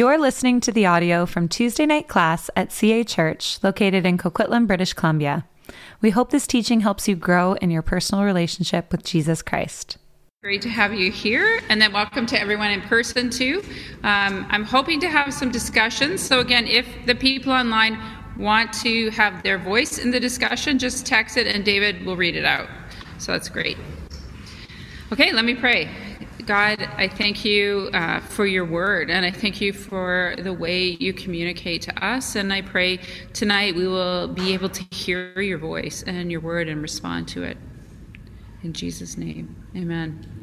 You're listening to the audio from Tuesday night class at CA Church, located in Coquitlam, British Columbia. We hope this teaching helps you grow in your personal relationship with Jesus Christ. Great to have you here, and then welcome to everyone in person too. Um, I'm hoping to have some discussions. So, again, if the people online want to have their voice in the discussion, just text it and David will read it out. So, that's great. Okay, let me pray. God, I thank you uh, for your word, and I thank you for the way you communicate to us. And I pray tonight we will be able to hear your voice and your word and respond to it. In Jesus' name, amen.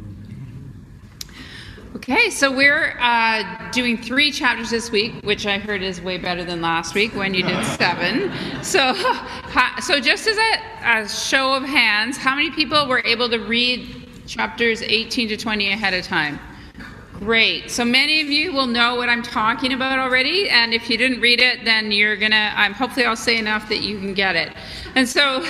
Okay, so we're uh, doing three chapters this week, which I heard is way better than last week when you did seven. So, so just as a, a show of hands, how many people were able to read chapters 18 to 20 ahead of time. Great. So many of you will know what I'm talking about already, and if you didn't read it, then you're gonna. I'm hopefully I'll say enough that you can get it. And so,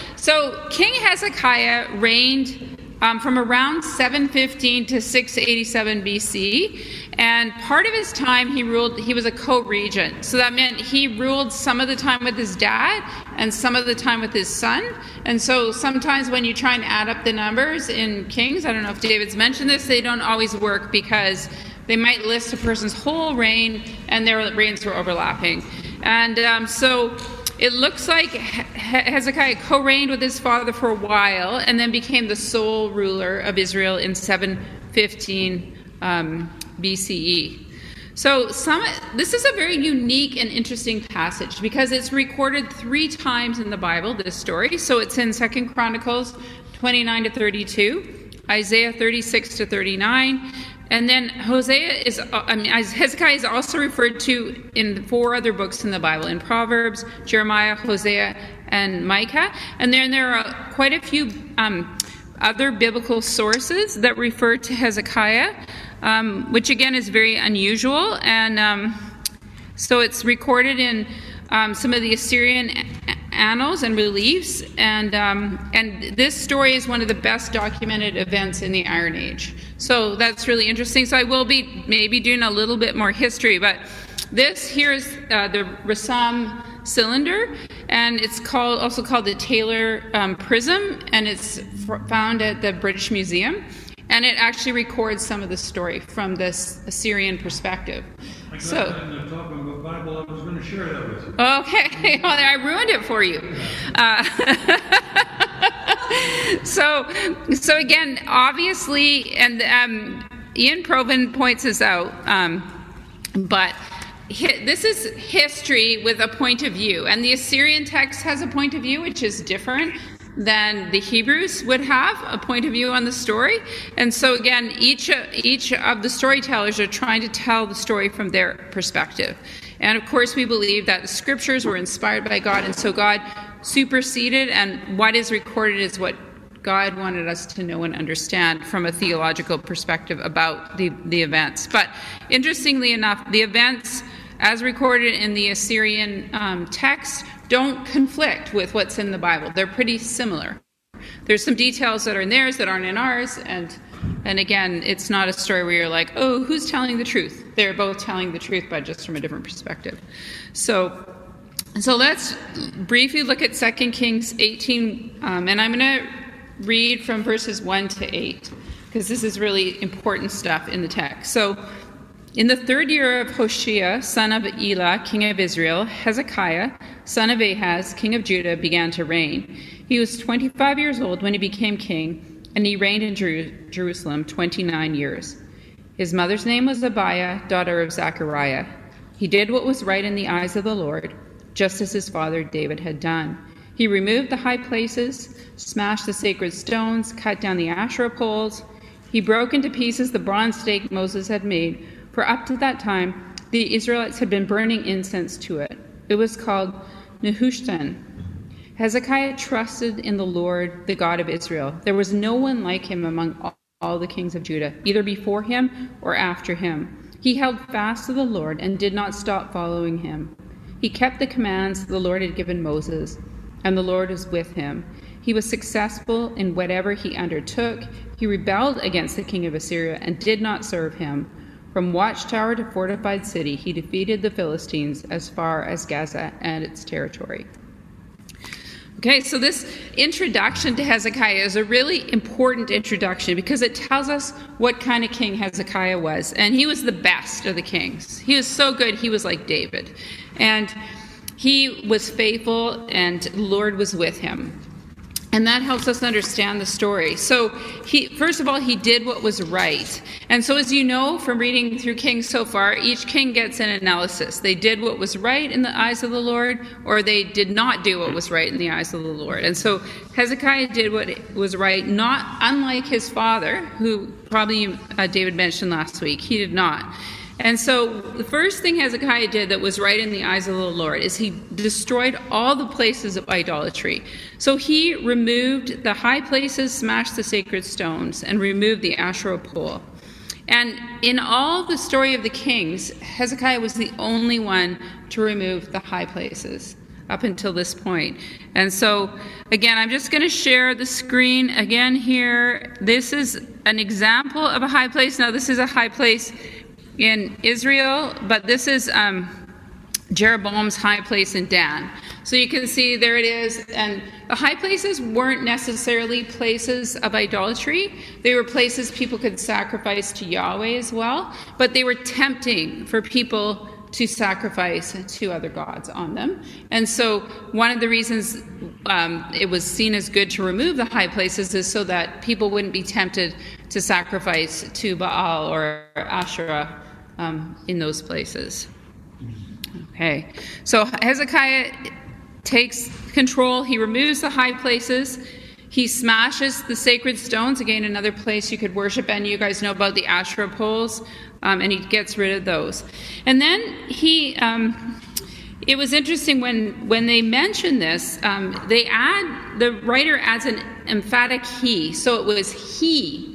so King Hezekiah reigned um, from around 715 to 687 BC. And part of his time he ruled, he was a co regent. So that meant he ruled some of the time with his dad and some of the time with his son. And so sometimes when you try and add up the numbers in Kings, I don't know if David's mentioned this, they don't always work because they might list a person's whole reign and their reigns were overlapping. And um, so it looks like Hezekiah co reigned with his father for a while and then became the sole ruler of Israel in 715 um, BCE. So some, this is a very unique and interesting passage because it's recorded three times in the Bible, this story. So it's in Second Chronicles 29 to 32, Isaiah 36 to 39, and then Hosea is, I mean, Hezekiah is also referred to in four other books in the Bible in Proverbs, Jeremiah, Hosea, and Micah. And then there are quite a few um, other biblical sources that refer to Hezekiah, um, which again is very unusual. And um, so it's recorded in um, some of the Assyrian annals and reliefs, and um, and this story is one of the best documented events in the Iron Age. So that's really interesting. So I will be maybe doing a little bit more history, but this here is uh, the Rassam cylinder, and it's called also called the Taylor um, Prism, and it's found at the British Museum, and it actually records some of the story from this Assyrian perspective. So, Bible, I was going to share that with you. Okay, well, I ruined it for you. Uh, so, so again, obviously, and um, Iain Provan points this out, um, but this is history with a point of view, and the Assyrian text has a point of view which is different than the Hebrews would have a point of view on the story. And so again, each each of the storytellers are trying to tell the story from their perspective. And of course, we believe that the scriptures were inspired by God, and so God superseded, and what is recorded is what God wanted us to know and understand from a theological perspective about the, the events. But interestingly enough, the events, as recorded in the Assyrian um, text, don't conflict with what's in the Bible. They're pretty similar. There's some details that are in theirs that aren't in ours, and and again, it's not a story where you're like, oh, who's telling the truth? They're both telling the truth, but just from a different perspective. So so let's briefly look at 2 Kings 18, um, and I'm going to read from verses 1 to 8, because this is really important stuff in the text. So, in the third year of Hoshea, son of Elah, king of Israel, Hezekiah, son of Ahaz, king of Judah, began to reign. He was 25 years old when he became king, and he reigned in Jer- Jerusalem 29 years. His mother's name was Abijah, daughter of Zechariah. He did what was right in the eyes of the Lord just as his father David had done. He removed the high places, smashed the sacred stones, cut down the Asherah poles. He broke into pieces the bronze stake Moses had made, for up to that time the Israelites had been burning incense to it. It was called Nehushtan. Hezekiah trusted in the Lord, the God of Israel. There was no one like him among all, the kings of Judah, either before him or after him. He held fast to the Lord and did not stop following him. He kept the commands the Lord had given Moses, and the Lord was with him. He was successful in whatever he undertook. He rebelled against the king of Assyria and did not serve him. From watchtower to fortified city, he defeated the Philistines as far as Gaza and its territory. Okay, so this introduction to Hezekiah is a really important introduction because it tells us what kind of king Hezekiah was. And he was the best of the kings. He was so good, he was like David. And he was faithful, and the Lord was with him. And that helps us understand the story. So, he, first of all, he did what was right. And so, as you know from reading through Kings so far, each king gets an analysis. They did what was right in the eyes of the Lord, or they did not do what was right in the eyes of the Lord. And so, Hezekiah did what was right, not unlike his father, who probably uh, David mentioned last week. He did not. And so the first thing Hezekiah did that was right in the eyes of the Lord is he destroyed all the places of idolatry. So he removed the high places, smashed the sacred stones, and removed the Asherah pole. And in all the story of the kings, Hezekiah was the only one to remove the high places up until this point. And so, again, I'm just going to share the screen again here. This is an example of a high place. Now, this is a high place in Israel, but this is um, Jeroboam's high place in Dan. So you can see there it is. And the high places weren't necessarily places of idolatry, they were places people could sacrifice to Yahweh as well, but they were tempting for people to sacrifice to other gods on them. And so, one of the reasons um, it was seen as good to remove the high places is so that people wouldn't be tempted to sacrifice to Baal or Asherah um, in those places. Okay, so Hezekiah takes control, he removes the high places. He smashes the sacred stones. Again, another place you could worship, and you guys know about the Asherah poles, um, and he gets rid of those. And then he, um, it was interesting when when they mention this, um, they add the writer adds an emphatic he, so it was he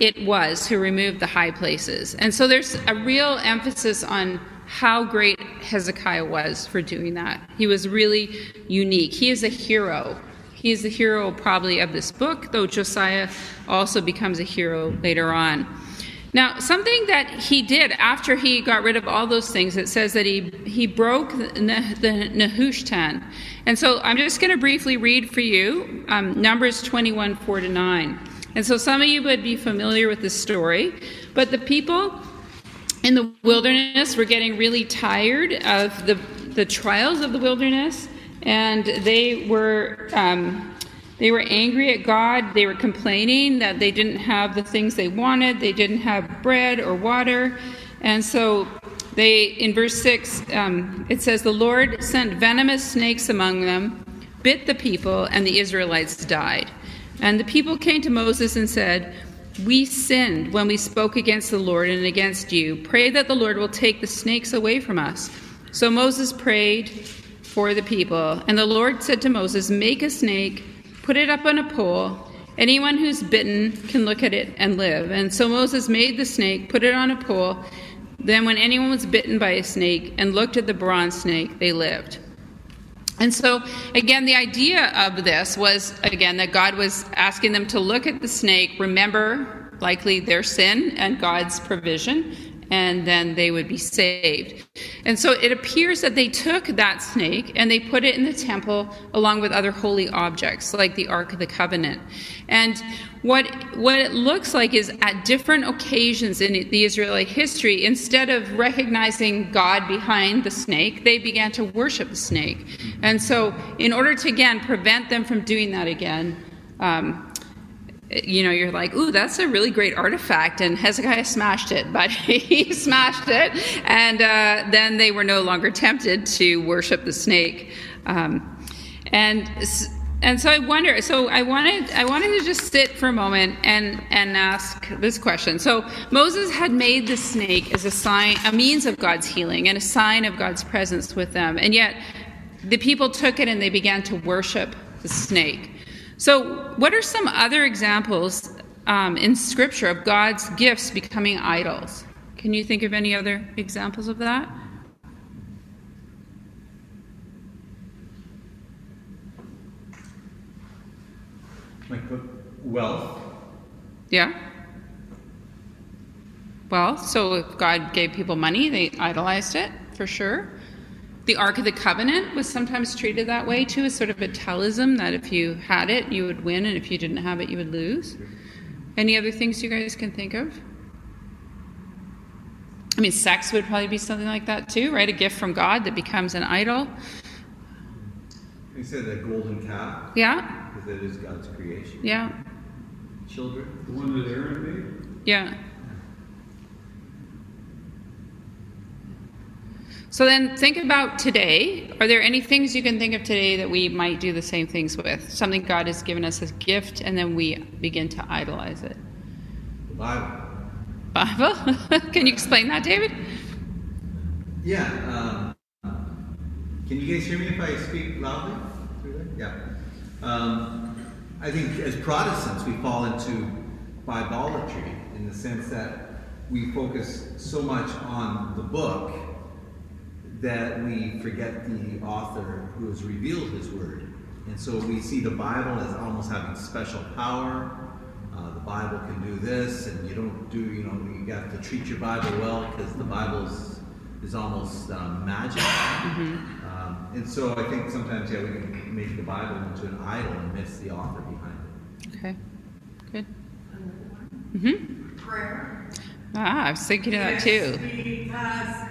it was who removed the high places. And so there's a real emphasis on how great Hezekiah was for doing that. He was really unique. He is a hero. He is the hero probably of this book, though Josiah also becomes a hero later on. Now, something that he did after he got rid of all those things, it says that he, he broke the, the Nehushtan. And so I'm just going to briefly read for you um, Numbers 21 4 to 9. And so some of you would be familiar with this story, but the people in the wilderness were getting really tired of the, the trials of the wilderness, and they were. Um, they were angry at God. They were complaining that they didn't have the things they wanted. They didn't have bread or water. And so they, in verse 6, um, it says, The Lord sent venomous snakes among them, bit the people, and the Israelites died. And the people came to Moses and said, We sinned when we spoke against the Lord and against you. Pray that the Lord will take the snakes away from us. So Moses prayed for the people. And the Lord said to Moses, Make a snake, put it up on a pole. Anyone who's bitten can look at it and live. And so Moses made the snake, put it on a pole. Then, when anyone was bitten by a snake and looked at the bronze snake, they lived. And so, again, the idea of this was, again, that God was asking them to look at the snake, remember likely their sin and God's provision, and then they would be saved. And so it appears that they took that snake and they put it in the temple along with other holy objects, like the Ark of the Covenant. And what, what it looks like is at different occasions in the Israelite history, instead of recognizing God behind the snake, they began to worship the snake. And so, in order to again prevent them from doing that again, um, you know, you're like, ooh, that's a really great artifact. And Hezekiah smashed it, but he smashed it. And uh, then they were no longer tempted to worship the snake. Um, and and so I wonder. So I wanted I wanted to just sit for a moment and and ask this question. So Moses had made the snake as a sign, a means of God's healing, and a sign of God's presence with them. And yet, the people took it and they began to worship the snake. So, what are some other examples um, in Scripture of God's gifts becoming idols? Can you think of any other examples of that? Like wealth. Yeah. Well, so if God gave people money, they idolized it for sure. The Ark of the Covenant was sometimes treated that way too, as sort of a talism that if you had it, you would win, and if you didn't have it, you would lose. Any other things you guys can think of? I mean, sex would probably be something like that too, right? A gift from God that becomes an idol. You said that golden calf, Yeah, because that is God's creation. yeah, Children. The one that Aaron made? yeah. So then think about today. Are there any things you can think of today that we might do the same things with? Something God has given us as a gift and then we begin to idolize it. The Bible. Bible? can you explain that, David? Yeah. Um, can you guys hear me if I speak loudly? Yeah. Um, I think as Protestants, we fall into Bibleolatry in the sense that we focus so much on the book that we forget the author who has revealed his word. And so we see the Bible as almost having special power. Uh, the Bible can do this, and you don't do, you know, you got to treat your Bible well because the Bible is, is almost um, magic. Um, and so I think sometimes, yeah, we can make the Bible into an idol and miss the author behind it. Okay, good. Mm-hmm. prayer. Ah, I was thinking of that too. Because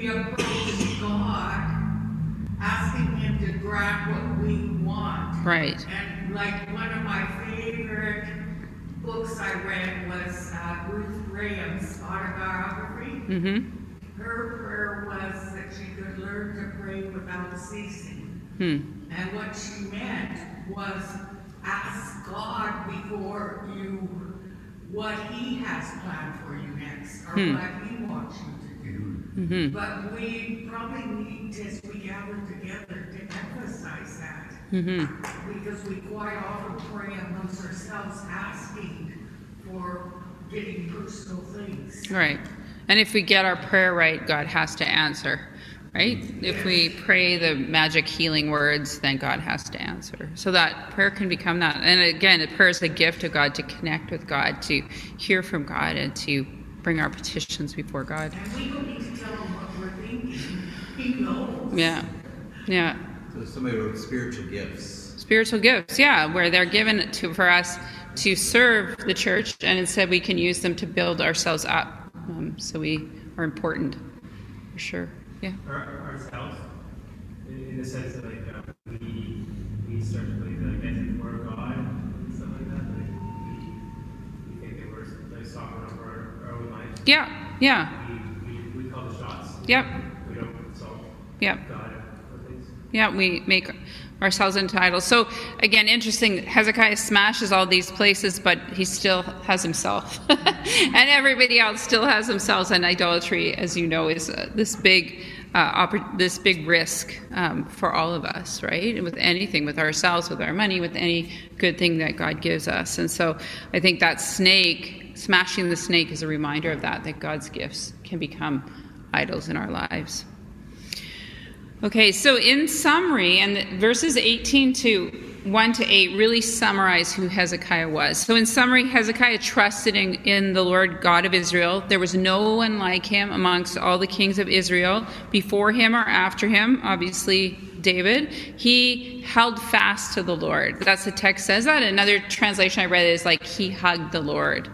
we approach God asking Him to grant what we want. Right. And like one of my favorite books I read was uh, Ruth Graham's autobiography. Mm-hmm. Her prayer was that she could learn to pray without ceasing. Hmm. And what she meant was ask God before you what He has planned for you next or Hmm. what He wants you. Mm-hmm. But we probably need to, as we gather together, to emphasize that. Mm-hmm. Because we quite often pray amongst ourselves asking for getting personal things. Right. And if we get our prayer right, God has to answer. Right? If we pray the magic healing words, then God has to answer. So that prayer can become that. And again, prayer is a gift of God to connect with God, to hear from God, and to bring our petitions before God. And we don't need to tell him what we're thinking. He knows. Yeah. Yeah. So somebody wrote spiritual gifts. Spiritual gifts, yeah, where they're given to for us to serve the church, and instead we can use them to build ourselves up. Um, so we are important, for sure. Yeah. our, ourselves, in, in the sense that like uh, we we start to believe that like as if we're God and stuff like that. Like we, we think that we're like sovereign over our, our own lives. Yeah. Yeah. We, we, we call the shots. Yep. We don't Yep. God things. Yeah, we make ourselves into idols. So again, interesting. Hezekiah smashes all these places, but he still has himself, and everybody else still has themselves. And idolatry, as you know, is uh, this big, uh, oppor- this big risk um, for all of us, right? And with anything, with ourselves, with our money, with any good thing that God gives us. And so, I think that snake, smashing the snake, is a reminder of that. That God's gifts can become idols in our lives. Okay, so in summary, and verses 18 to 1 to 8 really summarize who Hezekiah was. So, in summary, Hezekiah trusted in, in the Lord God of Israel. There was no one like him amongst all the kings of Israel, before him or after him, obviously David. He held fast to the Lord. That's the text says that. Another translation I read is like he hugged the Lord.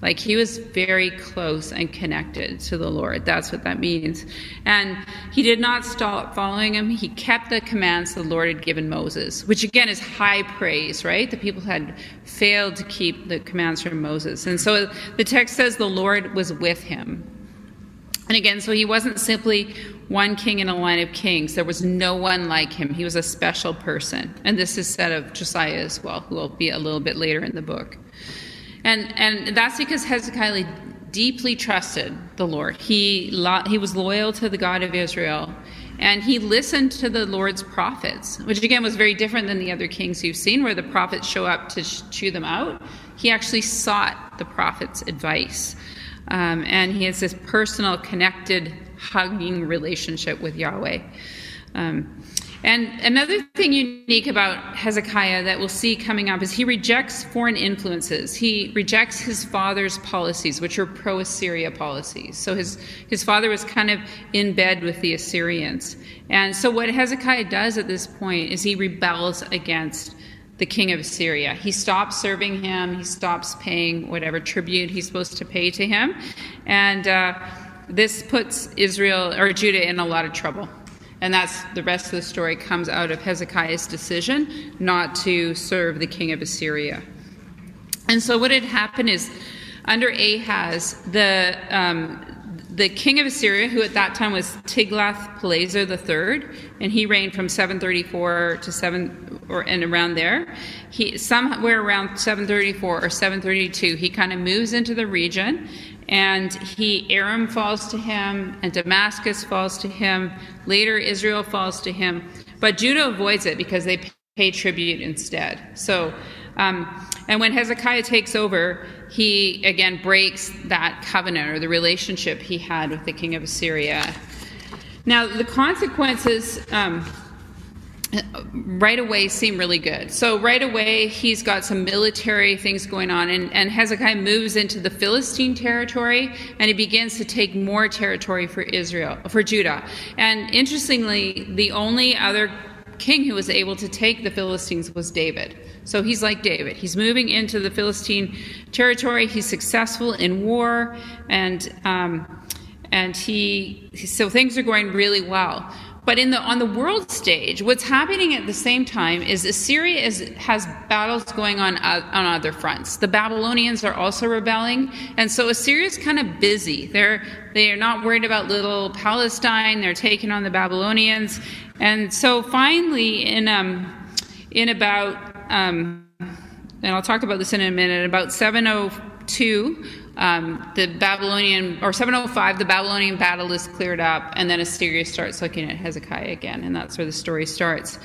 Like he was very close and connected to the Lord. That's what that means. And he did not stop following him. He kept the commands the Lord had given Moses, which again is high praise, right? The people had failed to keep the commands from Moses. And so the text says the Lord was with him. And again, so he wasn't simply one king in a line of kings. There was no one like him. He was a special person. And this is said of Josiah as well, who will be a little bit later in the book. And, and that's because Hezekiah deeply trusted the Lord. He, lo- he was loyal to the God of Israel. And he listened to the Lord's prophets, which again was very different than the other kings you've seen, where the prophets show up to sh- chew them out. He actually sought the prophet's advice. Um, and he has this personal, connected, hugging relationship with Yahweh. Um, And another thing unique about Hezekiah that we'll see coming up is he rejects foreign influences. He rejects his father's policies, which are pro Assyria policies. So his, his father was kind of in bed with the Assyrians. And so what Hezekiah does at this point is he rebels against the king of Assyria. He stops serving him, he stops paying whatever tribute he's supposed to pay to him. And uh, this puts Israel or Judah in a lot of trouble. And that's the rest of the story comes out of Hezekiah's decision not to serve the king of Assyria. And so what had happened is under Ahaz, the um, the king of Assyria, who at that time was Tiglath-Pileser III, and he reigned from 734 to 7 or and around there. He somewhere around 734 or 732, he kind of moves into the region and he Aram falls to him, and Damascus falls to him. Later, Israel falls to him, but Judah avoids it because they pay tribute instead. So, um, and when Hezekiah takes over, he again breaks that covenant or the relationship he had with the king of Assyria. Now, the consequences. Um, right away seem really good. So right away he's got some military things going on and, and Hezekiah moves into the Philistine territory and he begins to take more territory for Israel, for Judah. And interestingly, the only other king who was able to take the Philistines was David. So he's like David. He's moving into the Philistine territory. He's successful in war, and um, and he so things are going really well. But in the, on the world stage, what's happening at the same time is Assyria is, has battles going on uh, on other fronts. The Babylonians are also rebelling, and so Assyria's kind of busy. They're they are not worried about little Palestine. They're taking on the Babylonians, and so finally, in um, in about um, and I'll talk about this in a minute. About 702, um, the Babylonian, or 705, the Babylonian battle is cleared up, and then Assyria starts looking at Hezekiah again, and that's where the story starts.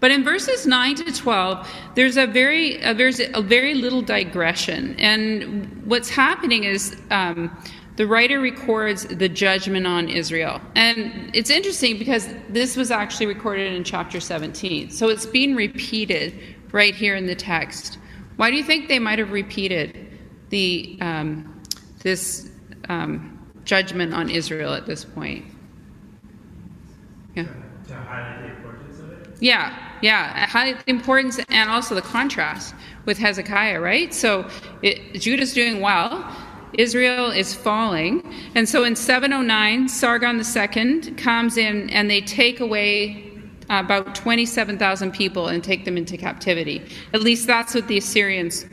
But in verses 9 to 12, there's a very, uh, there's a very little digression, and what's happening is um, the writer records the judgment on Israel. And it's interesting because this was actually recorded in chapter 17. So it's being repeated right here in the text. Why do you think they might have repeated the um, this um, judgment on Israel at this point. Yeah. To, highlight the importance of it? Yeah, yeah. Highlight the importance and also the contrast with Hezekiah, right? So it, Judah's doing well. Israel is falling. And so in 709, Sargon II comes in and they take away about 27,000 people and take them into captivity. At least that's what the Assyrians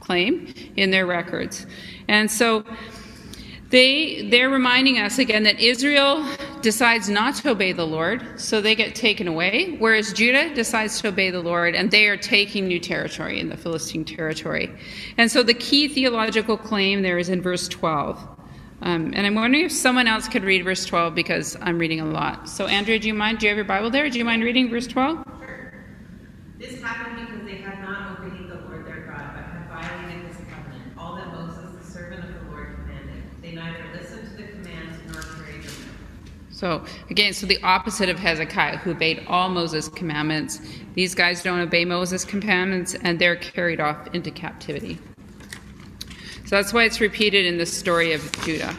claim in their records. And so they they're reminding us again that Israel decides not to obey the Lord, so they get taken away, whereas Judah decides to obey the Lord and they are taking new territory in the Philistine territory. And so the key theological claim there is in verse 12. Um, and I'm wondering if someone else could read verse 12 because I'm reading a lot. So, Andrea, do you mind? Do you have your Bible there? Do you mind reading verse 12? Sure. This happened because they had not obeyed the Lord their God, but had violated his covenant, all that Moses, the servant of the Lord, commanded. They neither listened to the commands nor carried them out. So, again, so the opposite of Hezekiah, who obeyed all Moses' commandments. These guys don't obey Moses' commandments, and they're carried off into captivity. So that's why it's repeated in the story of Judah.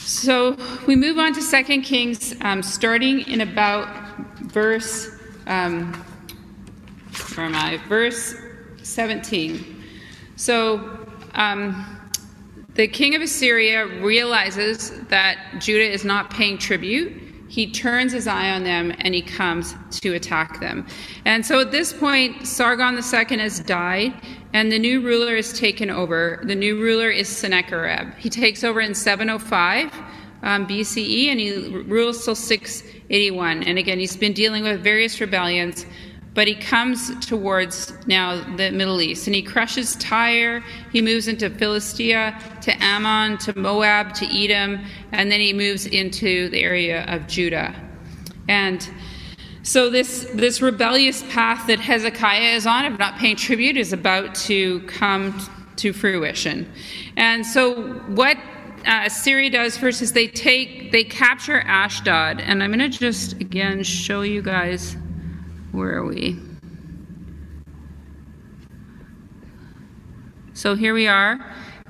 So we move on to 2 Kings, um, starting in about verse, um, where am I? Verse 17. So um, the king of Assyria realizes that Judah is not paying tribute. He turns his eye on them and he comes to attack them. And so at this point, Sargon II has died, and the new ruler is taken over. The new ruler is Sennacherib. He takes over in 705 um, BCE and he rules till 681. And again, he's been dealing with various rebellions, but he comes towards now the Middle East and he crushes Tyre. He moves into Philistia, to Ammon, to Moab, to Edom, and then he moves into the area of Judah. And so this, this rebellious path that Hezekiah is on of not paying tribute is about to come to fruition. And so what uh, Assyria does first is they take, they capture Ashdod. And I'm going to just again show you guys where are we? So here we are.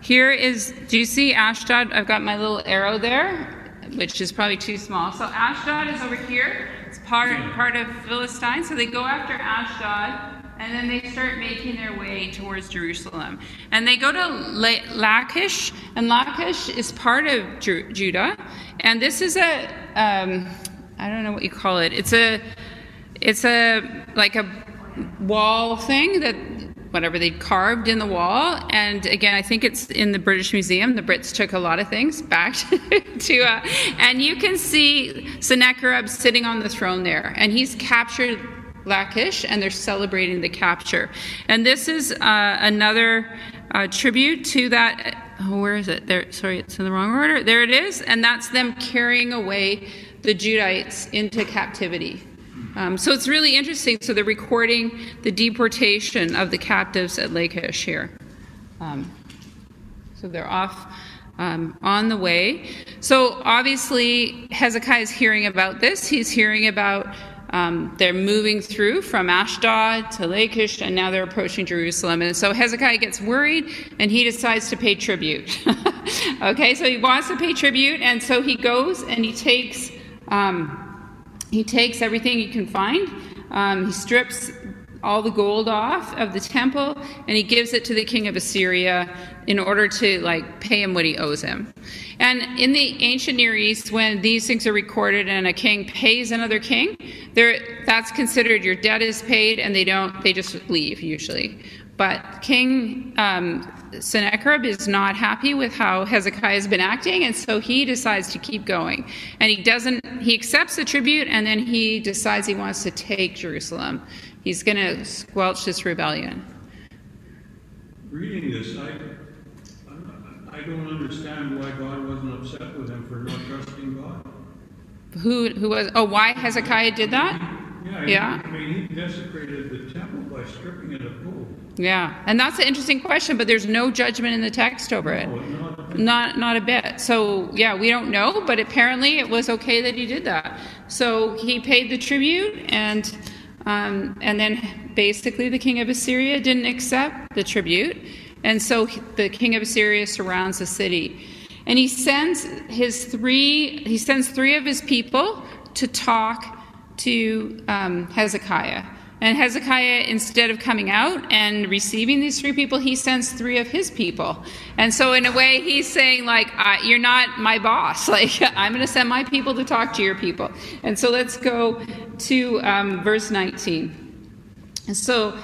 Here is, do you see Ashdod? I've got my little arrow there, which is probably too small. So Ashdod is over here. It's part, part of Philistine. So they go after Ashdod and then they start making their way towards Jerusalem. And they go to Lachish, and Lachish is part of Ju- Judah. And this is a, um, I don't know what you call it. It's a, it's a like a wall thing that whatever they carved in the wall. And again, I think it's in the British Museum. The Brits took a lot of things back to, uh, and you can see Sennacherib sitting on the throne there, and he's captured Lachish, and they're celebrating the capture. And this is uh, another uh, tribute to that. Oh, where is it? There. Sorry, it's in the wrong order. There it is, and that's them carrying away the Judites into captivity. Um, so it's really interesting. So they're recording the deportation of the captives at Lachish here. Um, so they're off um, on the way. So obviously, Hezekiah is hearing about this. He's hearing about um, they're moving through from Ashdod to Lachish, and now they're approaching Jerusalem. And so Hezekiah gets worried, and he decides to pay tribute. okay, so he wants to pay tribute, and so he goes and he takes um, he takes everything he can find. Um, he strips all the gold off of the temple and he gives it to the king of Assyria in order to like pay him what he owes him. And in the ancient Near East, when these things are recorded and a king pays another king, that's considered your debt is paid, and they don't they just leave usually. But King um, Sennacherib is not happy with how Hezekiah has been acting, and so he decides to keep going. And he doesn't. He accepts the tribute, and then he decides he wants to take Jerusalem. He's going to squelch this rebellion. Reading this, I, I don't understand why God wasn't upset with him for not trusting God. Who, who was? Oh, why Hezekiah did that? Yeah, yeah. I mean, he desecrated the temple by stripping it of gold. Yeah, and that's an interesting question, but there's no judgment in the text over it. No, not, not not a bit. So yeah, we don't know, but apparently it was okay that he did that. So he paid the tribute and um, and then basically, the king of Assyria didn't accept the tribute. And so the king of Assyria surrounds the city. And he sends his three, he sends three of his people to talk to um, Hezekiah. And Hezekiah, instead of coming out and receiving these three people, he sends three of his people. And so, in a way, he's saying, like, you're not my boss. Like, I'm going to send my people to talk to your people. And so, let's go to um, verse 19. And so,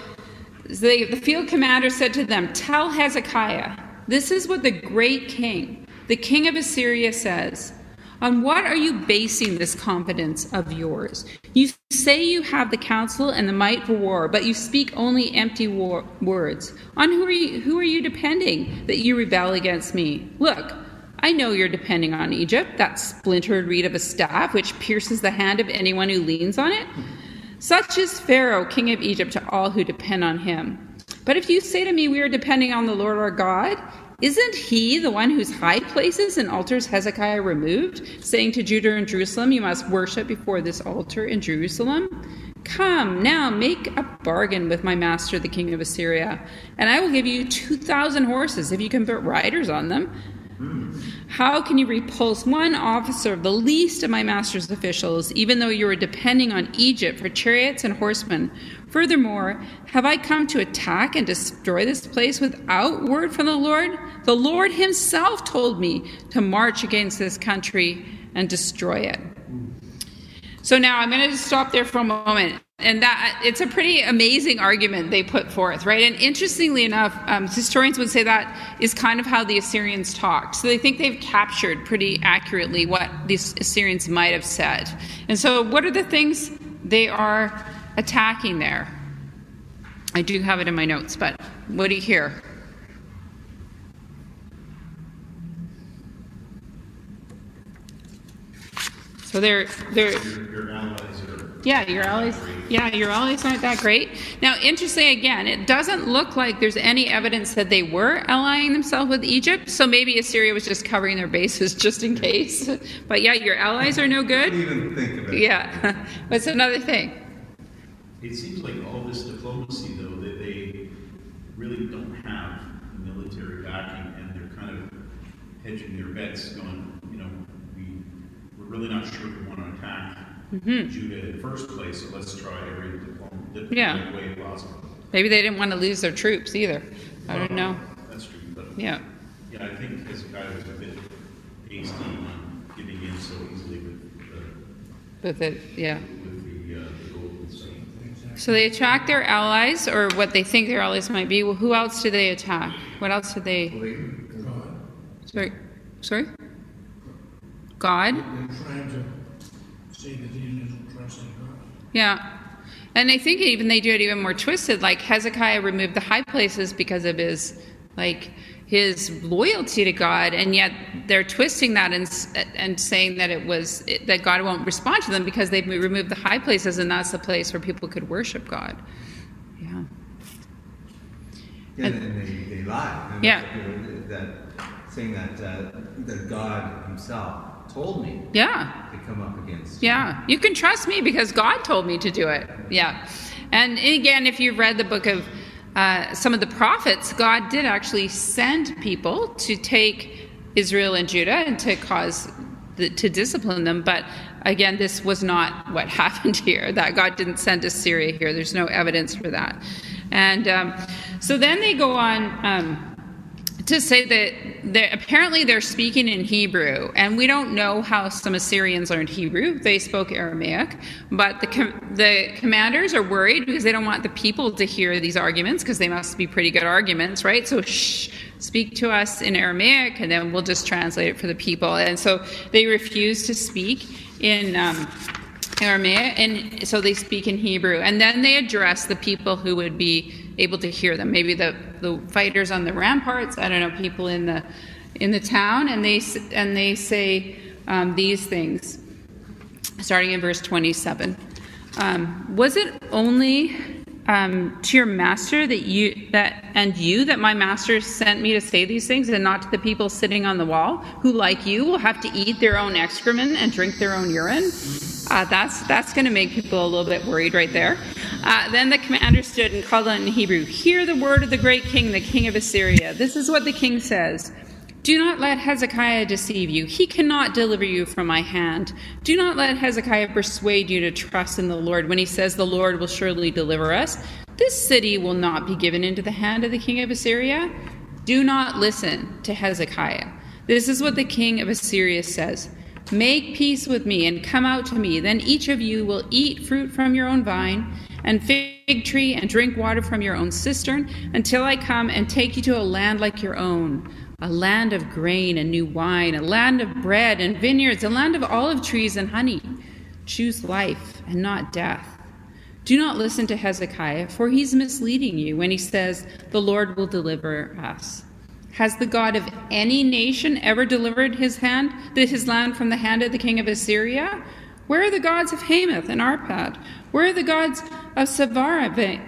the, the field commander said to them, Tell Hezekiah, this is what the great king, the king of Assyria, says. On what are you basing this confidence of yours? You say you have the counsel and the might for war, but you speak only empty war- words. On who are, you, who are you depending that you rebel against me? Look, I know you're depending on Egypt, that splintered reed of a staff which pierces the hand of anyone who leans on it. Such is Pharaoh, king of Egypt, to all who depend on him. But if you say to me, We are depending on the Lord our God, isn't he the one whose high places and altars Hezekiah removed, saying to Judah and Jerusalem, You must worship before this altar in Jerusalem? Come, now make a bargain with my master, the king of Assyria, and I will give you 2,000 horses if you can put riders on them. How can you repulse one officer of the least of my master's officials, even though you are depending on Egypt for chariots and horsemen? Furthermore, have I come to attack and destroy this place without word from the Lord? The Lord Himself told me to march against this country and destroy it. So now I'm going to stop there for a moment. And that it's a pretty amazing argument they put forth right? And interestingly enough um, historians would say that is kind of how the assyrians talked. So they think they've captured pretty accurately what these assyrians might have said. And so what are the things they are attacking there? I do have it in my notes but what do you hear so they're they're your, your allies are Yeah, your allies. Yeah, your allies aren't that great. Now, interesting again, it doesn't look like there's any evidence that they were allying themselves with Egypt. So maybe Assyria was just covering their bases just in case. But yeah, your allies are no Don't good. even think of it. Yeah, what's another thing? It seems like all this diplomacy, though, that they really don't have military backing, and they're kind of hedging their bets, going, you know, we, we're really not sure if we want to attack Judah in the first place, so let's try every diplom- Yeah. way possible. Maybe they didn't want to lose their troops either. I don't know. That's true, but, Yeah. yeah, I think Hezekiah was a bit hasty on giving in so easily with the, With it, yeah. with the, uh, the gold and stuff. So they attack their allies, or what they think their allies might be. Well, who else do they attack? What else did they? Sorry, sorry. God. They're trying to say that he doesn't trust in God. Yeah. And I think even they do it even more twisted. Like Hezekiah removed the high places because of his, like, his loyalty to God, and yet they're twisting that and and saying that it was that God won't respond to them because they've removed the high places, and that's the place where people could worship God. Yeah. Yeah, and, and they, they lie. And Yeah. That saying that uh, that God Himself told me Yeah. to come up against. Yeah, you can trust me because God told me to do it. Yeah. And again, if you've read the book of uh, some of the prophets, God did actually send people to take Israel and Judah and to cause the, to discipline them. But again, this was not what happened here. That God didn't send Assyria here. There's no evidence for that. And um, so then they go on. Um, to say that apparently they're speaking in Hebrew, and we don't know how some Assyrians learned Hebrew. They spoke Aramaic, but the com- the commanders are worried because they don't want the people to hear these arguments because they must be pretty good arguments, right? So shh, speak to us in Aramaic, and then we'll just translate it for the people. And so they refuse to speak in. Um, Aramaic, and so they speak in Hebrew, and then they address the people who would be able to hear them. Maybe the, the fighters on the ramparts. I don't know people in the in the town, and they and they say um, these things, starting in verse twenty-seven. Um, was it only um, to your master that you that and you that my master sent me to say these things, and not to the people sitting on the wall, who like you will have to eat their own excrement and drink their own urine? Uh, that's that's going to make people a little bit worried right there. Uh, then the commander stood and called out in Hebrew, "Hear the word of the great king, the king of Assyria. This is what the king says." Do not let Hezekiah deceive you. He cannot deliver you from my hand. Do not let Hezekiah persuade you to trust in the Lord when he says, The Lord will surely deliver us. This city will not be given into the hand of the king of Assyria. Do not listen to Hezekiah. This is what the king of Assyria says Make peace with me and come out to me. Then each of you will eat fruit from your own vine and fig tree and drink water from your own cistern until I come and take you to a land like your own a land of grain and new wine, a land of bread and vineyards, a land of olive trees and honey. Choose life and not death. Do not listen to Hezekiah, for he's misleading you when he says, The Lord will deliver us. Has the God of any nation ever delivered his hand, his land from the hand of the king of Assyria? Where are the gods of Hamath and Arpad? Where are the gods of Sepharvaim,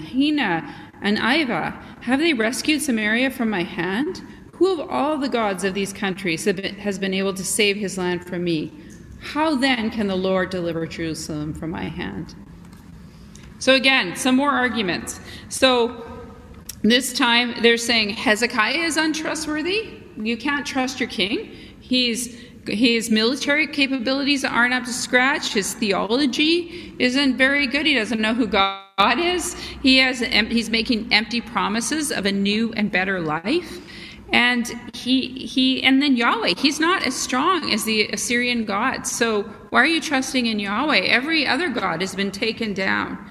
Hena, and Iva? Have they rescued Samaria from my hand? Who of all the gods of these countries has been able to save his land from me? How then can the Lord deliver Jerusalem from my hand? So, again, some more arguments. So, this time they're saying Hezekiah is untrustworthy. You can't trust your king. He's his military capabilities aren't up to scratch. His theology isn't very good. He doesn't know who God is. He has he's making empty promises of a new and better life. And he he and then Yahweh, he's not as strong as the Assyrian gods. So why are you trusting in Yahweh? Every other god has been taken down.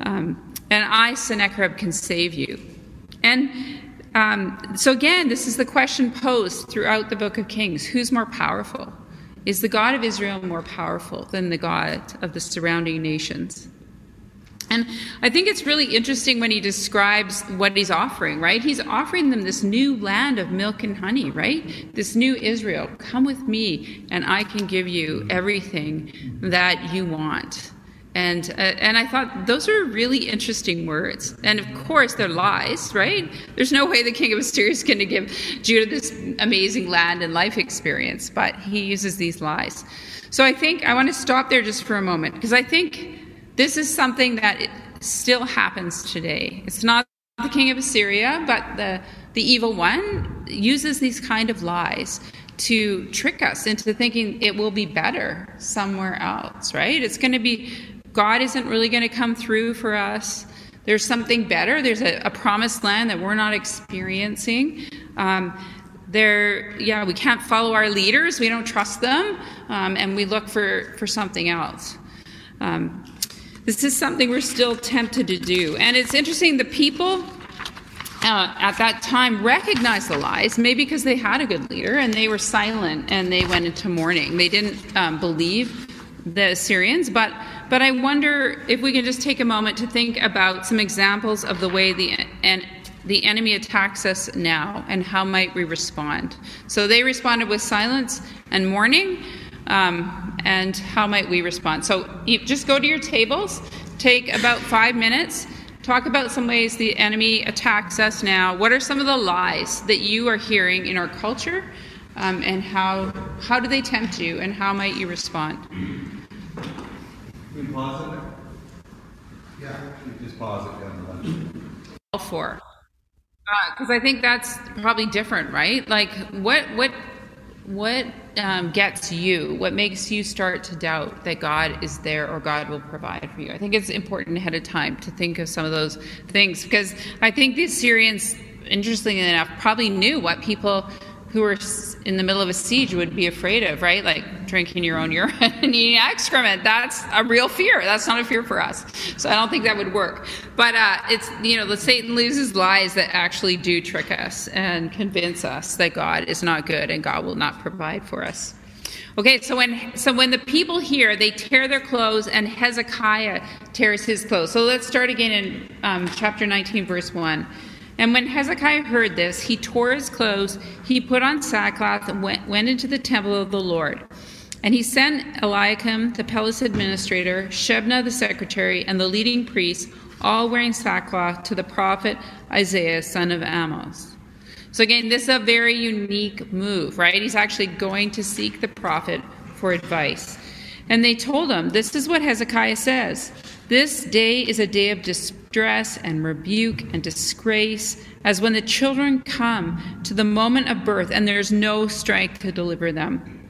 Um, and I, Sennacherib, can save you. And um, so again, this is the question posed throughout the book of Kings who's more powerful? Is the God of Israel more powerful than the God of the surrounding nations? And I think it's really interesting when he describes what he's offering, right? He's offering them this new land of milk and honey, right? This new Israel. Come with me, and I can give you everything that you want. And, uh, and I thought those are really interesting words. And of course, they're lies, right? There's no way the king of Assyria is going to give Judah this amazing land and life experience, but he uses these lies. So I think I want to stop there just for a moment because I think this is something that still happens today. It's not the king of Assyria, but the, the evil one uses these kind of lies to trick us into thinking it will be better somewhere else, right? It's going to be God isn't really going to come through for us. There's something better. There's a, a promised land that we're not experiencing. Um, there, yeah, we can't follow our leaders. We don't trust them, um, and we look for for something else. Um, this is something we're still tempted to do, and it's interesting. The people uh, at that time recognized the lies, maybe because they had a good leader and they were silent and they went into mourning. They didn't um, believe the Assyrians, but but I wonder if we can just take a moment to think about some examples of the way the and the enemy attacks us now and how might we respond. So they responded with silence and mourning. Um, and how might we respond? So you just go to your tables, take about five minutes, talk about some ways the enemy attacks us now. What are some of the lies that you are hearing in our culture? Um, and how, how do they tempt you, and how might you respond? Can we pause it? Yeah. Just pause it down All for because uh, I think that's probably different, right? Like, what what what um, gets you? What makes you start to doubt that God is there or God will provide for you? I think it's important ahead of time to think of some of those things because I think the Assyrians, interestingly enough, probably knew what people who are in the middle of a siege would be afraid of, right? Like drinking your own urine and eating excrement. That's a real fear. That's not a fear for us. So I don't think that would work. But uh, it's, you know, the Satan loses lies that actually do trick us and convince us that God is not good and God will not provide for us. Okay, so when so when the people hear, they tear their clothes, and Hezekiah tears his clothes. So let's start again in um, chapter 19, verse 1. And when Hezekiah heard this, he tore his clothes, he put on sackcloth, and went, went into the temple of the Lord. And he sent Eliakim, the palace administrator, Shebna, the secretary, and the leading priests, all wearing sackcloth, to the prophet Isaiah, son of Amoz. So, again, this is a very unique move, right? He's actually going to seek the prophet for advice. And they told him, This is what Hezekiah says This day is a day of distress and rebuke and disgrace, as when the children come to the moment of birth and there is no strength to deliver them.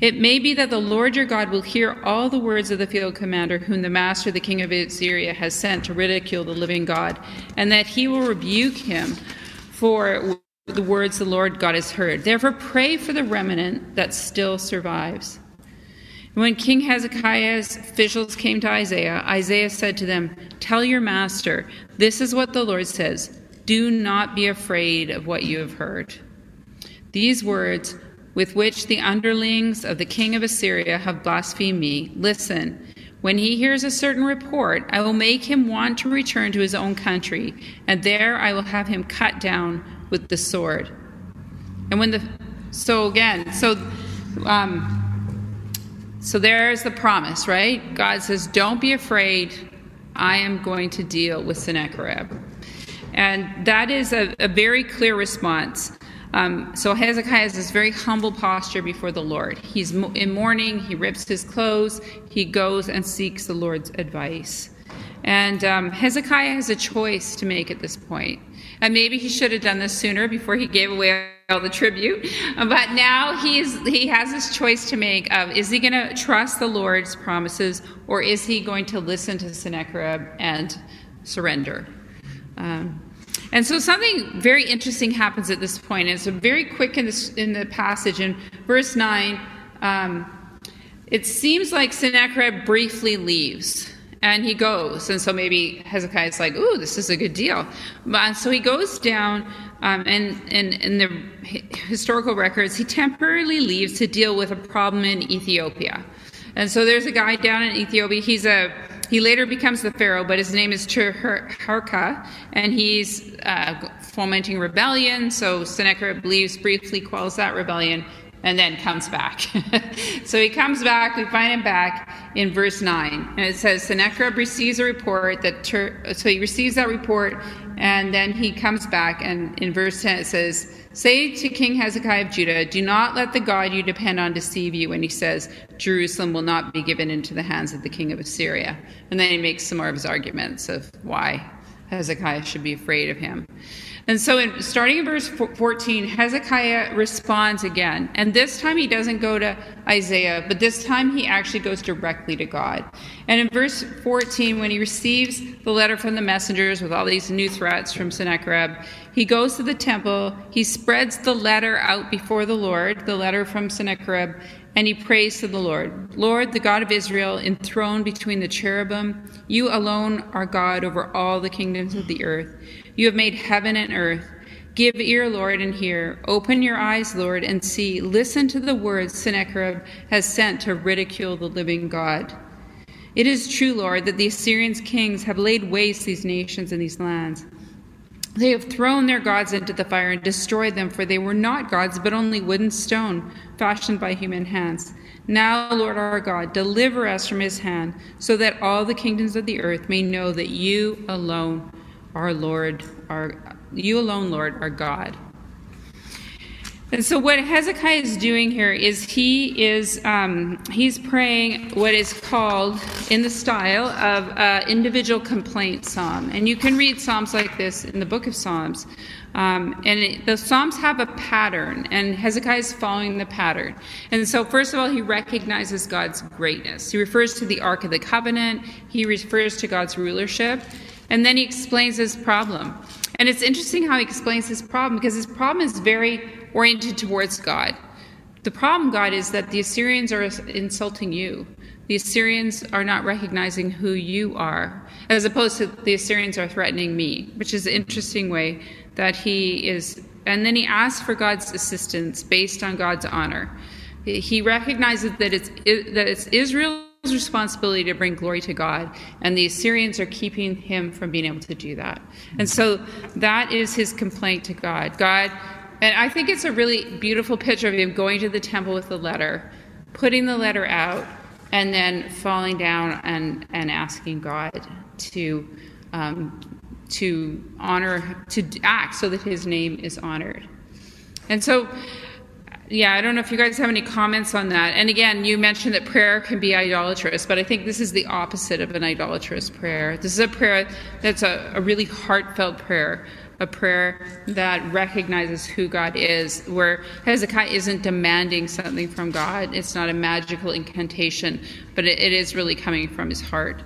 It may be that the Lord your God will hear all the words of the field commander, whom the master, the king of Assyria, has sent to ridicule the living God, and that he will rebuke him for the words the Lord God has heard. Therefore, pray for the remnant that still survives. When King Hezekiah's officials came to Isaiah, Isaiah said to them, Tell your master, this is what the Lord says Do not be afraid of what you have heard. These words, with which the underlings of the king of Assyria have blasphemed me, listen. When he hears a certain report, I will make him want to return to his own country, and there I will have him cut down with the sword. And when the so again, so um, so there's the promise, right? God says, Don't be afraid. I am going to deal with Sennacherib. And that is a, a very clear response. Um, so Hezekiah has this very humble posture before the Lord. He's in mourning, he rips his clothes, he goes and seeks the Lord's advice. And um, Hezekiah has a choice to make at this point. And maybe he should have done this sooner before he gave away the tribute. But now he's, he has this choice to make of is he going to trust the Lord's promises or is he going to listen to Sennacherib and surrender? Um, and so something very interesting happens at this point. It's very quick in, this, in the passage in verse 9. Um, it seems like Sennacherib briefly leaves and he goes. And so maybe Hezekiah's like, ooh, this is a good deal. But, so he goes down, um, and, in the historical records, he temporarily leaves to deal with a problem in Ethiopia. And so there's a guy down in Ethiopia. He's a he later becomes the Pharaoh, but his name is Tirhakah, and he's uh, fomenting rebellion. So Sennacherib leaves, briefly quells that rebellion, and then comes back. so he comes back, we find him back in verse 9. And it says Sennacherib receives a report that, so he receives that report, and then he comes back, and in verse 10 it says, Say to King Hezekiah of Judah, Do not let the God you depend on deceive you when he says, Jerusalem will not be given into the hands of the king of Assyria. And then he makes some more of his arguments of why Hezekiah should be afraid of him. And so, in, starting in verse 14, Hezekiah responds again. And this time he doesn't go to Isaiah, but this time he actually goes directly to God. And in verse 14, when he receives the letter from the messengers with all these new threats from Sennacherib, he goes to the temple, he spreads the letter out before the Lord, the letter from Sennacherib, and he prays to the Lord Lord, the God of Israel, enthroned between the cherubim, you alone are God over all the kingdoms of the earth. You have made heaven and earth. Give ear, Lord, and hear. Open your eyes, Lord, and see. Listen to the words Sennacherib has sent to ridicule the living God. It is true, Lord, that the Assyrian kings have laid waste these nations and these lands. They have thrown their gods into the fire and destroyed them, for they were not gods, but only wood and stone, fashioned by human hands. Now, Lord our God, deliver us from his hand, so that all the kingdoms of the earth may know that you alone our Lord, our you alone, Lord, are God. And so, what Hezekiah is doing here is he is um, he's praying what is called, in the style of an individual complaint psalm. And you can read psalms like this in the Book of Psalms. Um, and it, the Psalms have a pattern, and Hezekiah is following the pattern. And so, first of all, he recognizes God's greatness. He refers to the Ark of the Covenant. He refers to God's rulership. And then he explains his problem. And it's interesting how he explains his problem because his problem is very oriented towards God. The problem, God, is that the Assyrians are insulting you. The Assyrians are not recognizing who you are, as opposed to the Assyrians are threatening me, which is an interesting way that he is. And then he asks for God's assistance based on God's honor. He recognizes that it's, that it's Israel responsibility to bring glory to God, and the Assyrians are keeping him from being able to do that. And so that is his complaint to God. God, and I think it's a really beautiful picture of him going to the temple with the letter, putting the letter out, and then falling down and, and asking God to um, to honor to act so that his name is honored. And so yeah, I don't know if you guys have any comments on that. And again, you mentioned that prayer can be idolatrous, but I think this is the opposite of an idolatrous prayer. This is a prayer that's a, a really heartfelt prayer, a prayer that recognizes who God is, where Hezekiah isn't demanding something from God. It's not a magical incantation, but it, it is really coming from his heart.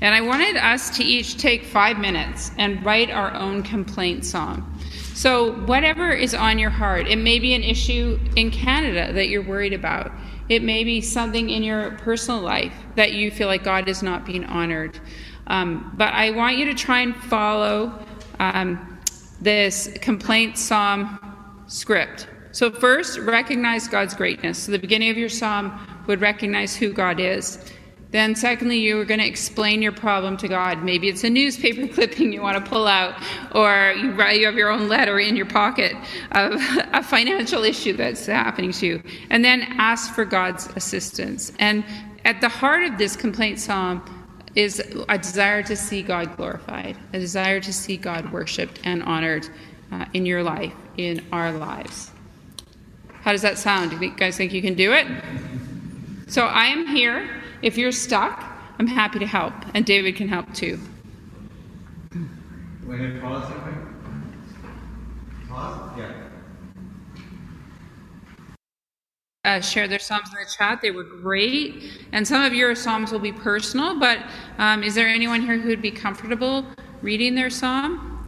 And I wanted us to each take five minutes and write our own complaint song. So, whatever is on your heart, it may be an issue in Canada that you're worried about. It may be something in your personal life that you feel like God is not being honored. Um, but I want you to try and follow um, this complaint psalm script. So, first, recognize God's greatness. So, the beginning of your psalm would recognize who God is. Then, secondly, you are going to explain your problem to God. Maybe it's a newspaper clipping you want to pull out, or you, you have your own letter in your pocket of a financial issue that's happening to you. And then ask for God's assistance. And at the heart of this complaint psalm is a desire to see God glorified, a desire to see God worshiped and honored uh, in your life, in our lives. How does that sound? Do you guys think you can do it? So I am here if you're stuck, I'm happy to help, and David can help too. When it pause? Pause? Yeah. Uh, share their psalms in the chat. They were great, and some of your psalms will be personal. But um, is there anyone here who would be comfortable reading their psalm?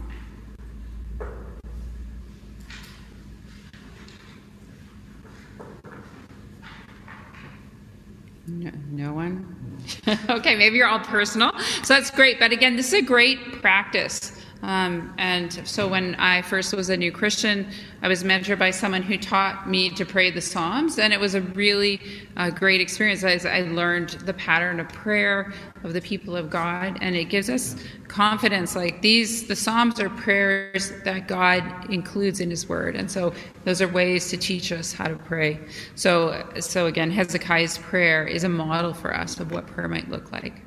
No, no one? okay, maybe you're all personal. So that's great. But again, this is a great practice Um, and so when I first was a new Christian, I was mentored by someone who taught me to pray the Psalms, and it was a really uh, great experience as I learned the pattern of prayer of the people of God, and it gives us confidence. Like these, the Psalms are prayers that God includes in His Word, and so those are ways to teach us how to pray. So, so again, Hezekiah's prayer is a model for us of what prayer might look like.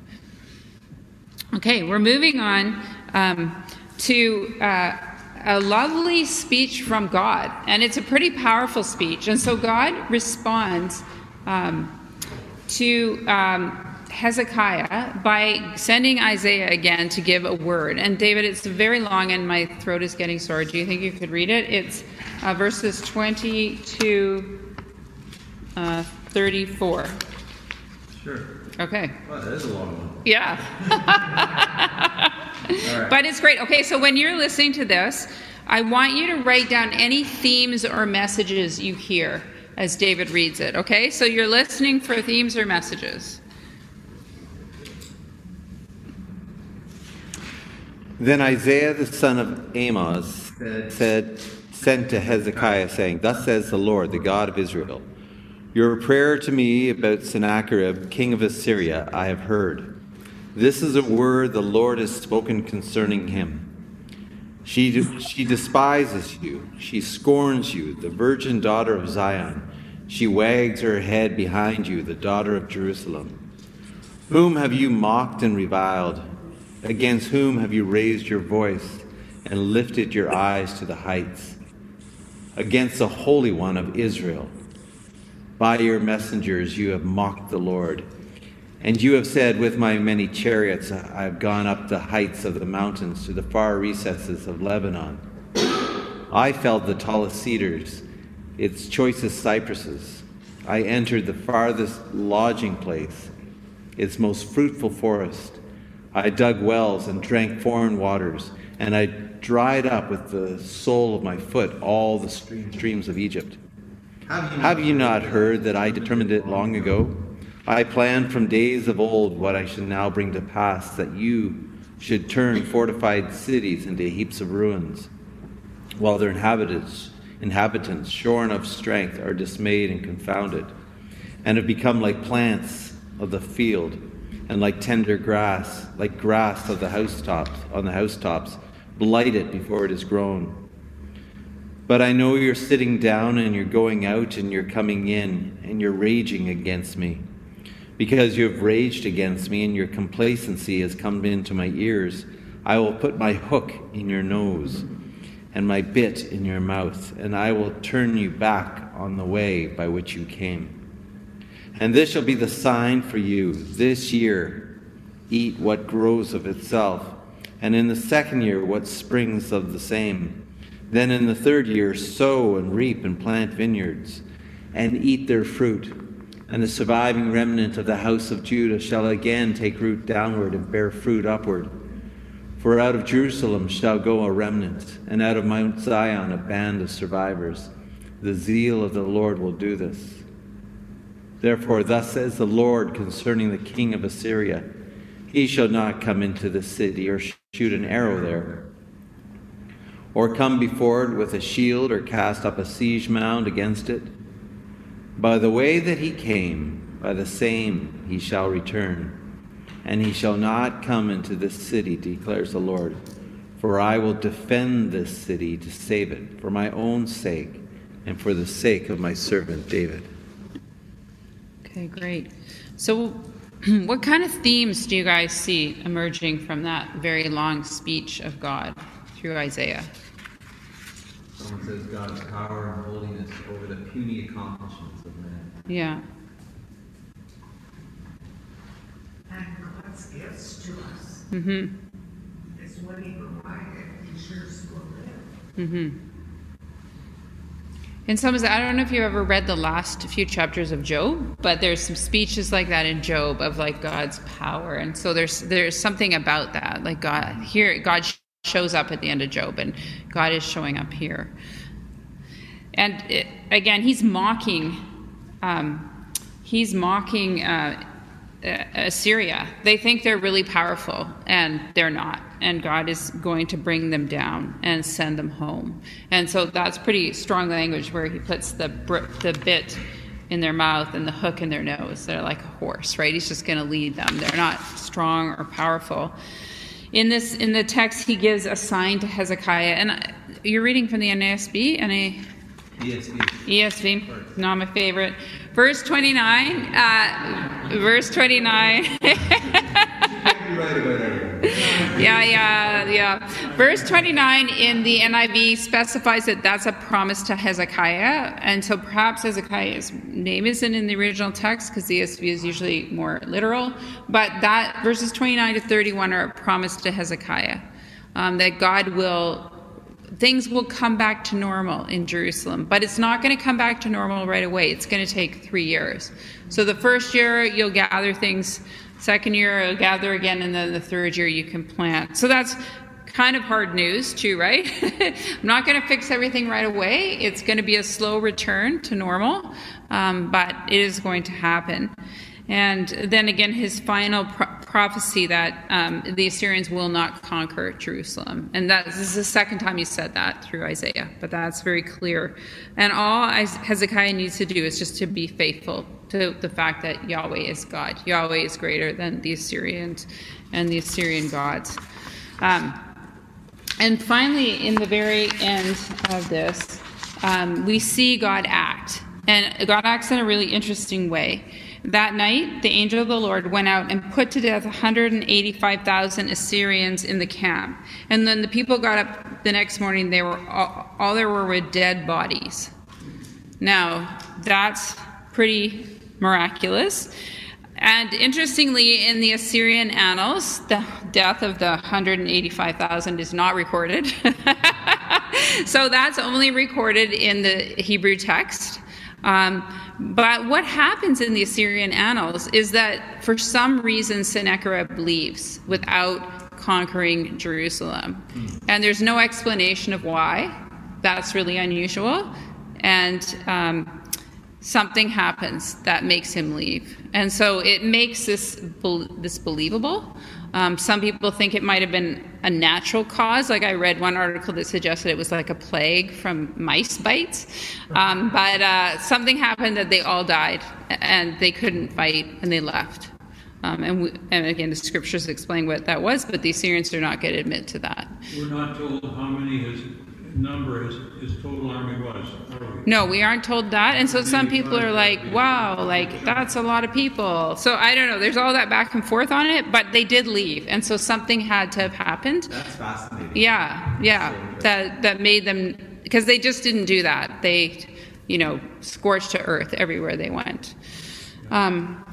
Okay, we're moving on. Um, to uh, a lovely speech from God, and it's a pretty powerful speech. And so God responds um, to um, Hezekiah by sending Isaiah again to give a word. And David, it's very long, and my throat is getting sore. Do you think you could read it? It's uh, verses 20 to uh, 34. Sure. Okay. Well, that is a long one. Yeah. But it's great. Okay, so when you're listening to this, I want you to write down any themes or messages you hear as David reads it. Okay, so you're listening for themes or messages. Then Isaiah the son of Amoz said, sent to Hezekiah, saying, Thus says the Lord, the God of Israel, Your prayer to me about Sennacherib, king of Assyria, I have heard. This is a word the Lord has spoken concerning him. She, she despises you, she scorns you, the virgin daughter of Zion. She wags her head behind you, the daughter of Jerusalem. Whom have you mocked and reviled? Against whom have you raised your voice and lifted your eyes to the heights? Against the Holy One of Israel. By your messengers you have mocked the Lord. And you have said, With my many chariots I have gone up the heights of the mountains to the far recesses of Lebanon. I felled the tallest cedars, its choicest cypresses. I entered the farthest lodging place, its most fruitful forest. I dug wells and drank foreign waters, and I dried up with the sole of my foot all the streams of Egypt. Have you not heard that I determined it long ago? I planned from days of old what I should now bring to pass, that you should turn fortified cities into heaps of ruins, while their inhabitants, inhabitants, shorn of strength, are dismayed and confounded, and have become like plants of the field, and like tender grass, like grass of the housetops, on the housetops, blighted before it is grown. But I know you're sitting down and you're going out and you're coming in, and you're raging against me because you have raged against me and your complacency has come into my ears, I will put my hook in your nose and my bit in your mouth, and I will turn you back on the way by which you came. And this shall be the sign for you this year eat what grows of itself, and in the second year what springs of the same. Then in the third year sow and reap and plant vineyards, and eat their fruit and the surviving remnant of the house of Judah shall again take root downward and bear fruit upward. For out of Jerusalem shall go a remnant, and out of Mount Zion a band of survivors. The zeal of the Lord will do this. Therefore, thus says the Lord concerning the king of Assyria He shall not come into the city or shoot an arrow there, or come before it with a shield or cast up a siege mound against it. By the way that he came, by the same he shall return. And he shall not come into this city, declares the Lord. For I will defend this city to save it, for my own sake and for the sake of my servant David. Okay, great. So, what kind of themes do you guys see emerging from that very long speech of God through Isaiah? Someone says God's power and holiness over the puny accomplishments of man. Yeah. And God's gifts to us Mm-hmm. is what He provided. He sure will live. Mm-hmm. In some I don't know if you've ever read the last few chapters of Job, but there's some speeches like that in Job of like God's power, and so there's there's something about that. Like God here, God shows up at the end of Job, and God is showing up here. And it, again, he's mocking, um, he's mocking uh, Assyria. They think they're really powerful, and they're not. and God is going to bring them down and send them home. And so that's pretty strong language where he puts the the bit in their mouth and the hook in their nose. They're like a horse, right? He's just going to lead them. They're not strong or powerful. In this in the text, he gives a sign to Hezekiah, and you're reading from the NASB, NA. ESV. ESV, not my favorite. Verse 29. Uh, verse 29. yeah, yeah, yeah. Verse 29 in the NIV specifies that that's a promise to Hezekiah. And so perhaps Hezekiah's name isn't in the original text because the ESV is usually more literal. But that verses 29 to 31 are a promise to Hezekiah um, that God will things will come back to normal in Jerusalem, but it's not going to come back to normal right away. It's going to take three years. So the first year, you'll gather things Second year, I'll gather again, and then the third year, you can plant. So that's kind of hard news, too, right? I'm not going to fix everything right away. It's going to be a slow return to normal, um, but it is going to happen. And then again, his final pro- prophecy that um, the Assyrians will not conquer Jerusalem. And that this is the second time he said that through Isaiah, but that's very clear. And all Hezekiah needs to do is just to be faithful to the fact that Yahweh is God. Yahweh is greater than the Assyrians and the Assyrian gods. Um, and finally, in the very end of this, um, we see God act. And God acts in a really interesting way. That night, the angel of the Lord went out and put to death 185,000 Assyrians in the camp. And then the people got up the next morning, they were all, all there were were dead bodies. Now, that's pretty miraculous. And interestingly, in the Assyrian annals, the death of the 185,000 is not recorded. so that's only recorded in the Hebrew text. Um, but what happens in the Assyrian annals is that for some reason Sennacherib leaves without conquering Jerusalem. And there's no explanation of why. That's really unusual. And um, something happens that makes him leave. And so it makes this, this believable. Um, some people think it might have been a natural cause. Like I read one article that suggested it was like a plague from mice bites. Um, but uh, something happened that they all died and they couldn't fight and they left. Um, and, we, and, again, the scriptures explain what that was, but the Assyrians are not to admit to that. We're not told how many his number his, his total army was. No, we aren't told that. And so some people are like, wow, like that's a lot of people. So I don't know. There's all that back and forth on it, but they did leave. And so something had to have happened. That's fascinating. Yeah, yeah. That, that made them, because they just didn't do that. They, you know, scorched to earth everywhere they went. Um,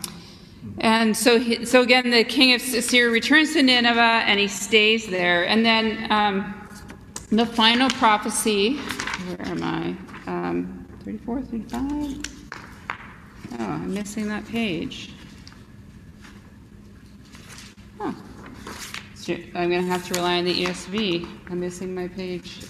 and so, he, so again, the king of Assyria returns to Nineveh and he stays there. And then um, the final prophecy, where am I? um, 34, 35. Oh, I'm missing that page. Huh. I'm going to have to rely on the ESV. I'm missing my page.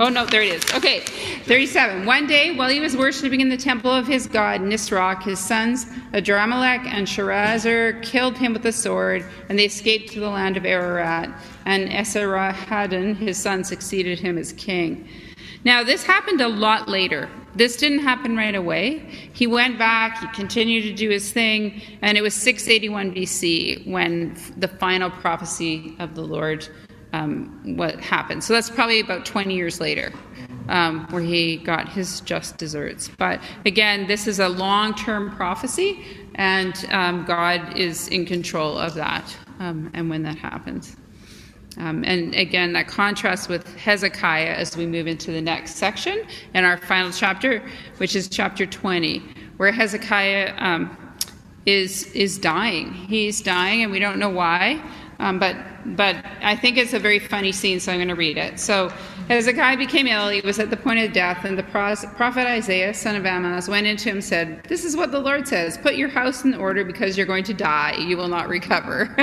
Oh, no, there it is. Okay, 37. One day, while he was worshiping in the temple of his god Nisroch, his sons Adramelech and Sharezer killed him with a sword, and they escaped to the land of Ararat. And Esarhaddon, his son, succeeded him as king. Now, this happened a lot later. This didn't happen right away. He went back, he continued to do his thing, and it was 681 BC when the final prophecy of the Lord um, what happened. So that's probably about 20 years later. Um, where he got his just deserts. But again, this is a long term prophecy, and um, God is in control of that um, and when that happens. Um, and again, that contrasts with Hezekiah as we move into the next section in our final chapter, which is chapter 20, where Hezekiah um, is is dying. He's dying, and we don't know why. Um, but but I think it's a very funny scene, so I'm going to read it. So as the guy became ill. He was at the point of death, and the prophet Isaiah, son of Amoz, went into him and said, This is what the Lord says Put your house in order because you're going to die. You will not recover.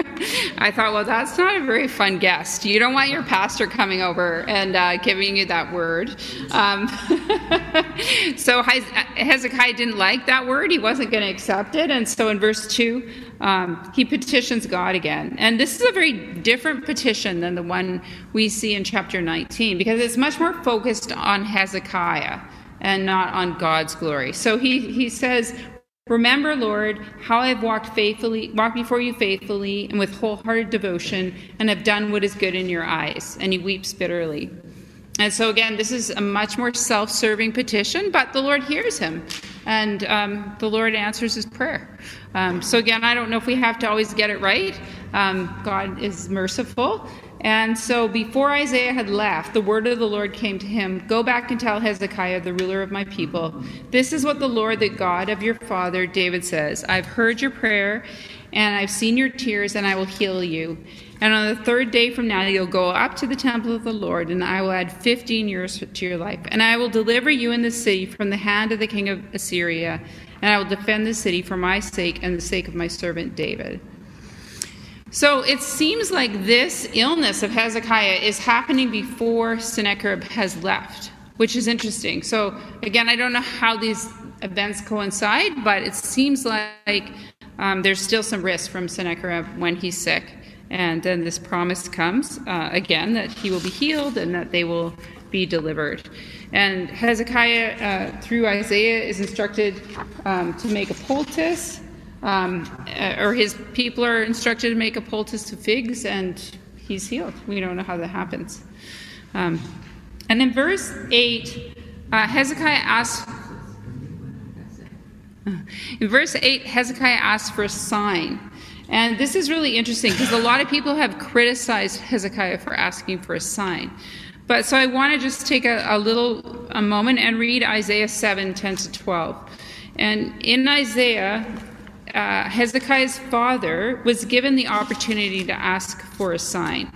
I thought, well, that's not a very fun guest. You don't want your pastor coming over and uh, giving you that word. Um, so Hezekiah didn't like that word. He wasn't going to accept it. And so in verse 2, um, he petitions God again. And this is a very different petition than the one we see in chapter 19 because it's much more focused on Hezekiah and not on God's glory. So he, he says, Remember, Lord, how I've walked faithfully, walked before you faithfully and with wholehearted devotion, and have done what is good in your eyes. And he weeps bitterly. And so, again, this is a much more self serving petition, but the Lord hears him and um, the Lord answers his prayer. Um, so, again, I don't know if we have to always get it right. Um, God is merciful. And so, before Isaiah had left, the word of the Lord came to him Go back and tell Hezekiah, the ruler of my people, this is what the Lord, the God of your father David says I've heard your prayer, and I've seen your tears, and I will heal you. And on the third day from now, you'll go up to the temple of the Lord, and I will add 15 years to your life. And I will deliver you in the city from the hand of the king of Assyria, and I will defend the city for my sake and the sake of my servant David. So it seems like this illness of Hezekiah is happening before Sennacherib has left, which is interesting. So again, I don't know how these events coincide, but it seems like um, there's still some risk from Sennacherib when he's sick. And then this promise comes uh, again that he will be healed and that they will be delivered. And Hezekiah, uh, through Isaiah, is instructed um, to make a poultice, um, uh, or his people are instructed to make a poultice to figs, and he's healed. We don't know how that happens. Um, and in verse 8, uh, Hezekiah asks. In verse 8, Hezekiah asks for a sign. And this is really interesting because a lot of people have criticized Hezekiah for asking for a sign. But so I want to just take a, a little a moment and read Isaiah 7 10 to 12. And in Isaiah, uh, Hezekiah's father was given the opportunity to ask for a sign.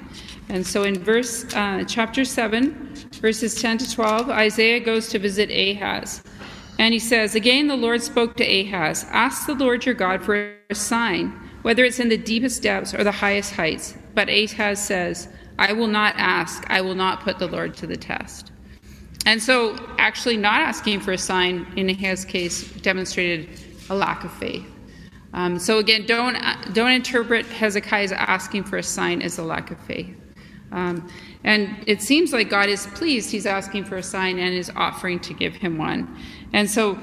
And so in verse uh, chapter 7, verses 10 to 12, Isaiah goes to visit Ahaz. And he says, Again, the Lord spoke to Ahaz, Ask the Lord your God for a sign whether it's in the deepest depths or the highest heights. But Ahaz says, I will not ask, I will not put the Lord to the test. And so, actually, not asking for a sign in Ahaz's case demonstrated a lack of faith. Um, so again, don't don't interpret Hezekiah's asking for a sign as a lack of faith. Um, and it seems like God is pleased; He's asking for a sign and is offering to give him one. And so,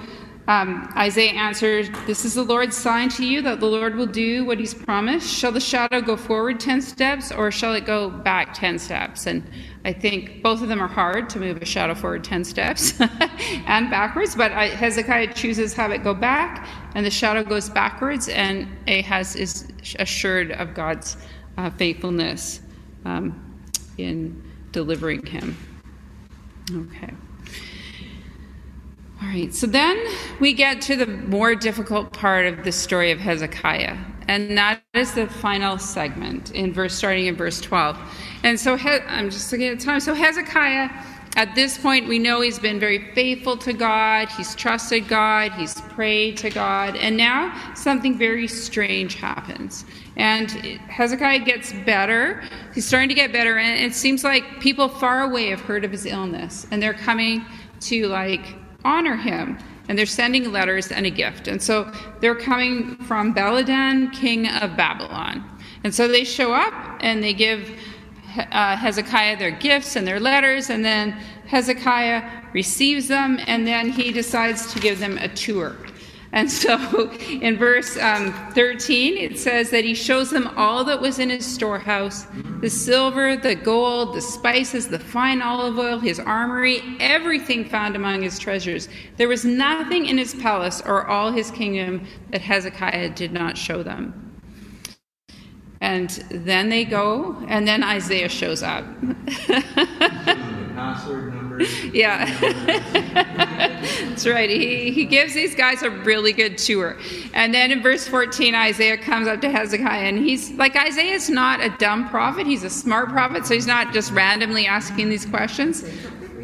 um, Isaiah answered, This is the Lord's sign to you that the Lord will do what he's promised. Shall the shadow go forward 10 steps or shall it go back 10 steps? And I think both of them are hard to move a shadow forward 10 steps and backwards, but Hezekiah chooses have it go back and the shadow goes backwards, and Ahaz is assured of God's uh, faithfulness um, in delivering him. Okay. All right, so then we get to the more difficult part of the story of Hezekiah, and that is the final segment in verse starting in verse 12. And so he, I'm just looking at time. So Hezekiah, at this point, we know he's been very faithful to God, he's trusted God, he's prayed to God, and now something very strange happens. And Hezekiah gets better. He's starting to get better, and it seems like people far away have heard of his illness, and they're coming to like honor him. And they're sending letters and a gift. And so they're coming from Baladan, king of Babylon. And so they show up and they give uh, Hezekiah their gifts and their letters, and then Hezekiah receives them, and then he decides to give them a tour. And so in verse um, 13, it says that he shows them all that was in his storehouse the silver, the gold, the spices, the fine olive oil, his armory, everything found among his treasures. There was nothing in his palace or all his kingdom that Hezekiah did not show them. And then they go, and then Isaiah shows up. Yeah. That's right. He, he gives these guys a really good tour. And then in verse 14, Isaiah comes up to Hezekiah, and he's like, Isaiah's not a dumb prophet, he's a smart prophet, so he's not just randomly asking these questions.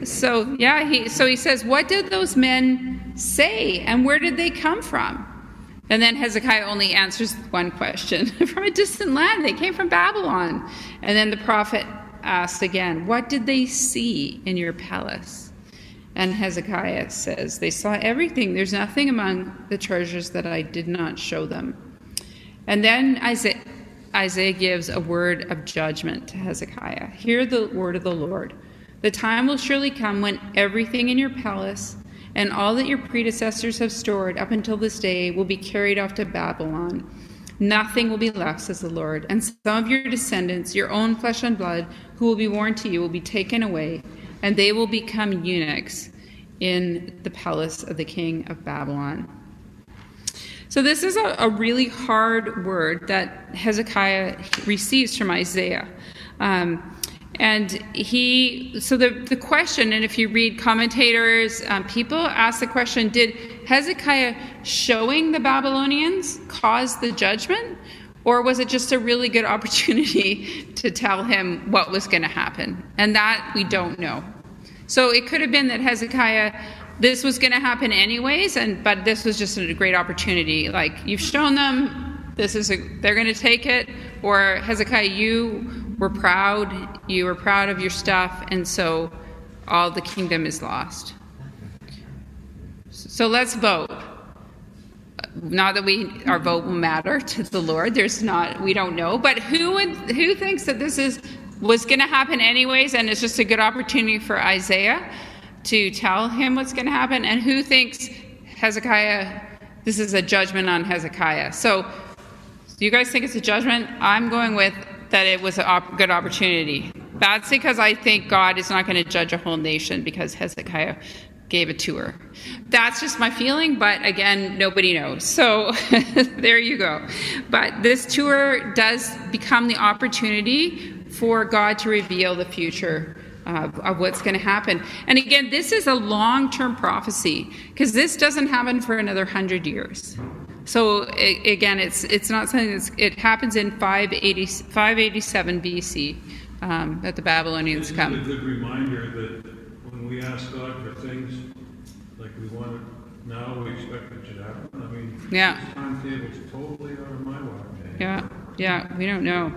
So, yeah, he, so he says, What did those men say, and where did they come from? And then Hezekiah only answers one question from a distant land. They came from Babylon. And then the prophet asked again, What did they see in your palace? And Hezekiah says, They saw everything. There's nothing among the treasures that I did not show them. And then Isaiah, Isaiah gives a word of judgment to Hezekiah. Hear the word of the Lord. The time will surely come when everything in your palace and all that your predecessors have stored up until this day will be carried off to Babylon. Nothing will be left, says the Lord. And some of your descendants, your own flesh and blood, who will be born to you, will be taken away, and they will become eunuchs in the palace of the king of Babylon. So, this is a, a really hard word that Hezekiah receives from Isaiah. Um, and he, so the, the question, and if you read commentators, um, people ask the question did Hezekiah showing the Babylonians cause the judgment? Or was it just a really good opportunity to tell him what was going to happen? And that we don't know. So it could have been that Hezekiah, this was going to happen anyways, and but this was just a great opportunity. Like you've shown them, this is a, they're going to take it. Or Hezekiah, you were proud, you were proud of your stuff, and so all the kingdom is lost. So let's vote. Not that we our vote will matter to the Lord. There's not we don't know, but who would who thinks that this is was going to happen anyways, and it's just a good opportunity for Isaiah to tell him what's going to happen, and who thinks Hezekiah this is a judgment on Hezekiah. So, you guys think it's a judgment? I'm going with that it was a op- good opportunity. That's because I think God is not going to judge a whole nation because Hezekiah gave a tour. That's just my feeling, but again, nobody knows. So there you go. But this tour does become the opportunity for God to reveal the future of, of what's going to happen. And again, this is a long term prophecy because this doesn't happen for another hundred years. So it, again, it's it's not something that's it happens in 580, 587 BC um, that the Babylonians come. a good reminder that when we ask God for things like we want it now, we expect it to happen? I mean, Yeah. timetable's totally out of my watch. Yeah, yeah, we don't know.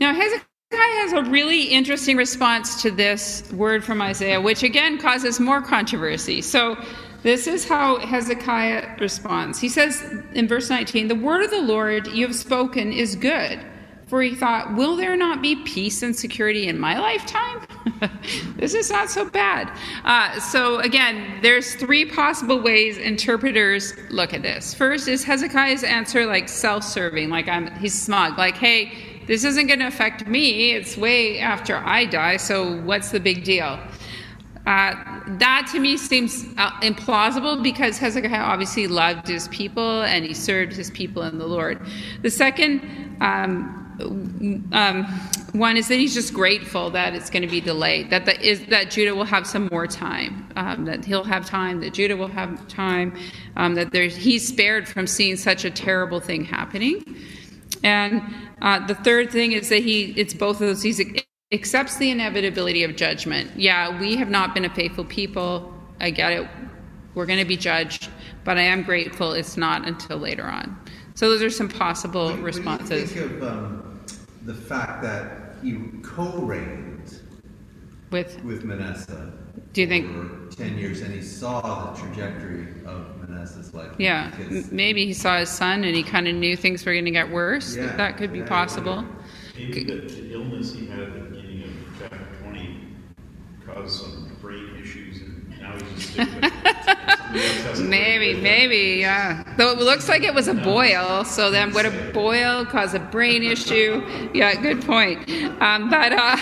Now Hezekiah has a really interesting response to this word from Isaiah, which again causes more controversy. So this is how Hezekiah responds. He says in verse 19, The word of the Lord you have spoken is good. For he thought, Will there not be peace and security in my lifetime? this is not so bad. Uh, so, again, there's three possible ways interpreters look at this. First is Hezekiah's answer like self serving, like I'm, he's smug, like, hey, this isn't going to affect me. It's way after I die, so what's the big deal? Uh, that to me seems uh, implausible because Hezekiah obviously loved his people and he served his people in the Lord. The second um, um, one is that he's just grateful that it's going to be delayed, that the, is, that Judah will have some more time, um, that he'll have time, that Judah will have time, um, that there's, he's spared from seeing such a terrible thing happening. And uh, the third thing is that he, it's both of those. He accepts the inevitability of judgment. Yeah, we have not been a faithful people. I get it. We're going to be judged, but I am grateful it's not until later on. So those are some possible What do you responses. think of um, the fact that he co-reigned With with Manasseh Do you think- for ten years, and he saw the trajectory of Manasseh's life? yeah, Because- maybe he saw his son and he kind of knew things were going to get worse. Yeah, that could be yeah, possible. Maybe the the illness he had at the beginning of chapter twenty caused some brain issues, and now he's just sick. but somebody else has a brain Maybe, maybe, yeah. Though it looks like it was a boil, so then would a boil cause a brain issue? Yeah, good point. Um, but uh,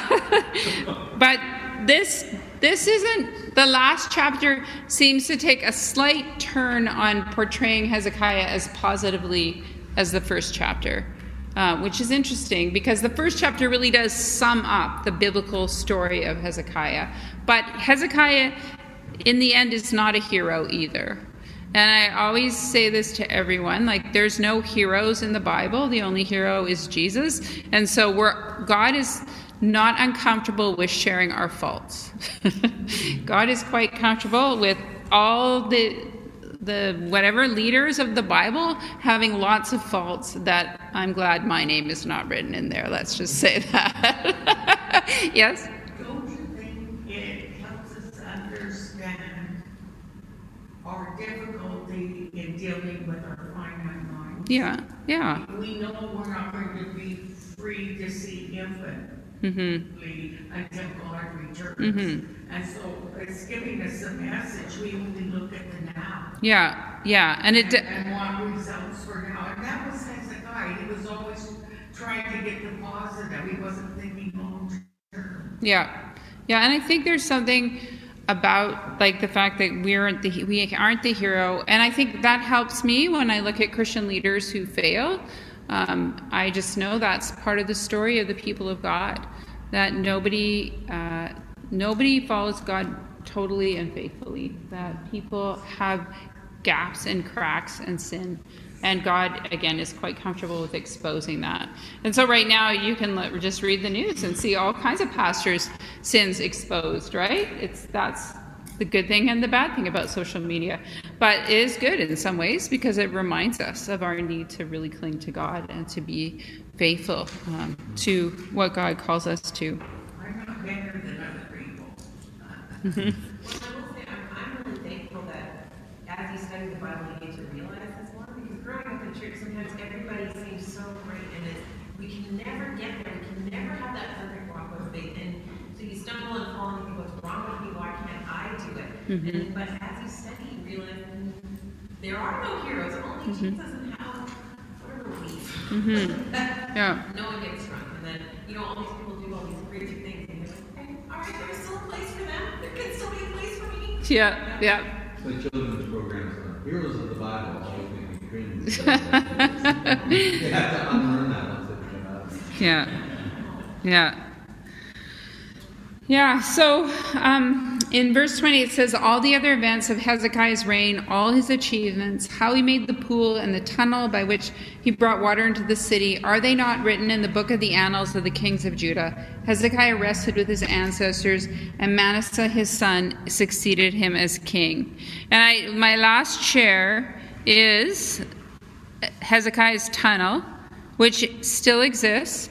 but this this isn't the last chapter seems to take a slight turn on portraying Hezekiah as positively as the first chapter. Uh, which is interesting because the first chapter really does sum up the biblical story of Hezekiah. But Hezekiah in the end, is not a hero either. And I always say this to everyone like there's no heroes in the Bible. The only hero is Jesus. And so we're God is not uncomfortable with sharing our faults. God is quite comfortable with all the the whatever leaders of the Bible having lots of faults that I'm glad my name is not written in there. Let's just say that. yes? Don't you think it helps us understand our difficulty in dealing with our finite mind? Yeah, yeah. We know we're not going to be free to see infinitely until God returns. Mhm. And so it's giving us a message. We only look at the now. Yeah, yeah. And it. and want results for now. And that was Hezekiah. He was always trying to get the positive. He wasn't thinking long term. Yeah, yeah, and I think there's something about like the fact that we aren't the we aren't the hero, and I think that helps me when I look at Christian leaders who fail. Um, I just know that's part of the story of the people of God. That nobody uh, nobody follows God totally and faithfully. That people have gaps and cracks and sin. And God, again, is quite comfortable with exposing that. And so, right now, you can let, just read the news and see all kinds of pastors' sins exposed, right? It's that's the good thing and the bad thing about social media. But it is good in some ways because it reminds us of our need to really cling to God and to be faithful um, to what God calls us to. I'm not better than other people. Well, I will say, I'm, I'm really thankful that as you study the Bible, you get to realize this more, because growing church, sometimes everybody seems so great, and it's, we can never get there, we can never have that perfect walk with faith, and so you stumble and fall, and you think, what's wrong with me, why can't I do it? Mm-hmm. And, but as you study, you realize there are no heroes, only mm-hmm. Jesus and how, what a relief. Yeah. No one gets drunk, and then, you know, all these people do all these crazy things, and you're like, okay, all right, there's still a place for them, there can still be a place for me. Yeah, yeah. It's like children's programs, heroes of the Bible Yeah. Yeah. Yeah, so um, in verse 20 it says, All the other events of Hezekiah's reign, all his achievements, how he made the pool and the tunnel by which he brought water into the city, are they not written in the book of the annals of the kings of Judah? Hezekiah rested with his ancestors, and Manasseh his son succeeded him as king. And I, my last share is Hezekiah's tunnel, which still exists.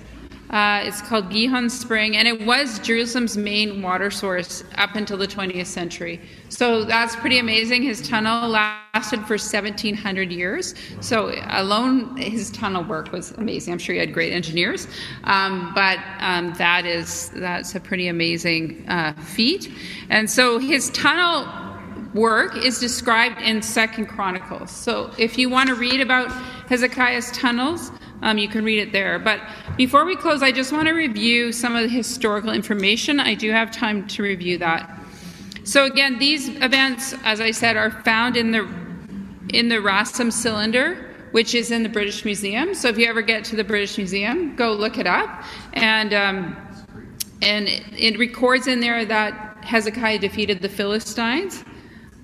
Uh, it's called Gihon Spring, and it was Jerusalem's main water source up until the 20th century. So that's pretty amazing. His tunnel lasted for 1,700 years. So alone, his tunnel work was amazing. I'm sure he had great engineers, um, but um, that is that's a pretty amazing uh, feat. And so his tunnel work is described in Second Chronicles. So if you want to read about Hezekiah's tunnels, um, you can read it there. But before we close, I just want to review some of the historical information. I do have time to review that. So again, these events, as I said, are found in the in the Rassam cylinder, which is in the British Museum. So if you ever get to the British Museum, go look it up. And um, and it, it records in there that Hezekiah defeated the Philistines.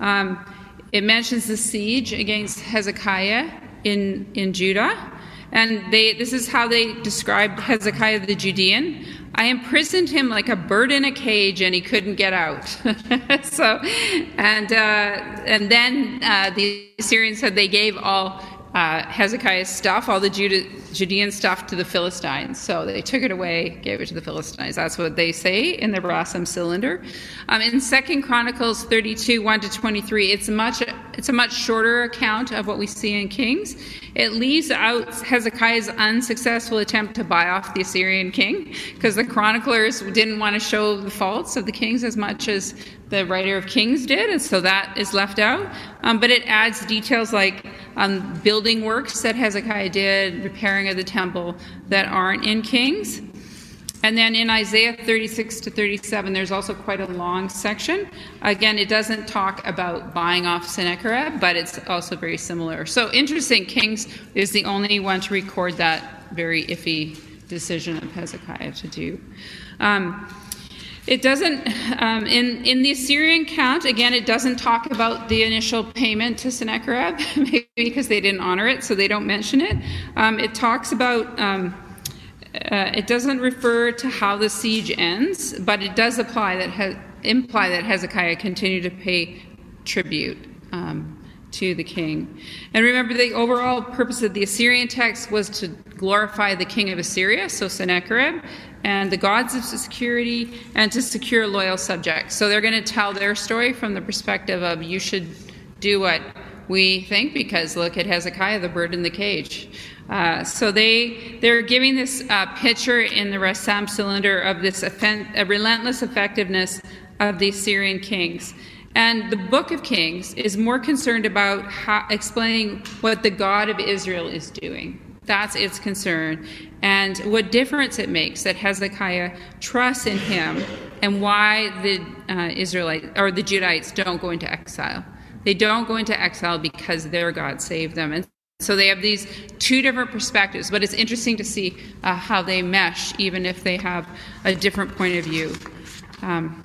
Um, it mentions the siege against Hezekiah in, in Judah. And they, this is how they described Hezekiah the Judean. I imprisoned him like a bird in a cage, and he couldn't get out. so, and uh, and then uh, the Assyrians said they gave all uh, Hezekiah's stuff, all the Jude- Judean stuff, to the Philistines. So they took it away, gave it to the Philistines. That's what they say in the Rassam cylinder. Um, in Second Chronicles 32, 1 to 23, it's much it's a much shorter account of what we see in Kings. It leaves out Hezekiah's unsuccessful attempt to buy off the Assyrian king, because the chroniclers didn't want to show the faults of the kings as much as the writer of Kings did, and so that is left out. Um, but it adds details like um, building works that Hezekiah did, repairing of the temple that aren't in Kings. And then in Isaiah 36 to 37, there's also quite a long section. Again, it doesn't talk about buying off Sennacherib, but it's also very similar. So interesting, Kings is the only one to record that very iffy decision of Hezekiah to do. Um, It doesn't, um, in, in the Assyrian count, again, it doesn't talk about the initial payment to Sennacherib, maybe because they didn't honor it, so they don't mention it. Um, it talks about, um, uh, it doesn't refer to how the siege ends, but it does apply that he- imply that Hezekiah continued to pay tribute. Um, to the king. And remember, the overall purpose of the Assyrian text was to glorify the king of Assyria, so Sennacherib, and the gods of security, and to secure loyal subjects. So they're going to tell their story from the perspective of you should do what we think because look at Hezekiah, the bird in the cage. Uh, so they they're giving this uh, picture in the Rassam cylinder of this offen- relentless effectiveness of the Syrian kings. And the book of Kings is more concerned about how, explaining what the God of Israel is doing. That's its concern. And what difference it makes that Hezekiah trusts in him and why the uh, Israelites or the Judites don't go into exile. They don't go into exile because their God saved them. And so they have these two different perspectives, but it's interesting to see uh, how they mesh, even if they have a different point of view. Um,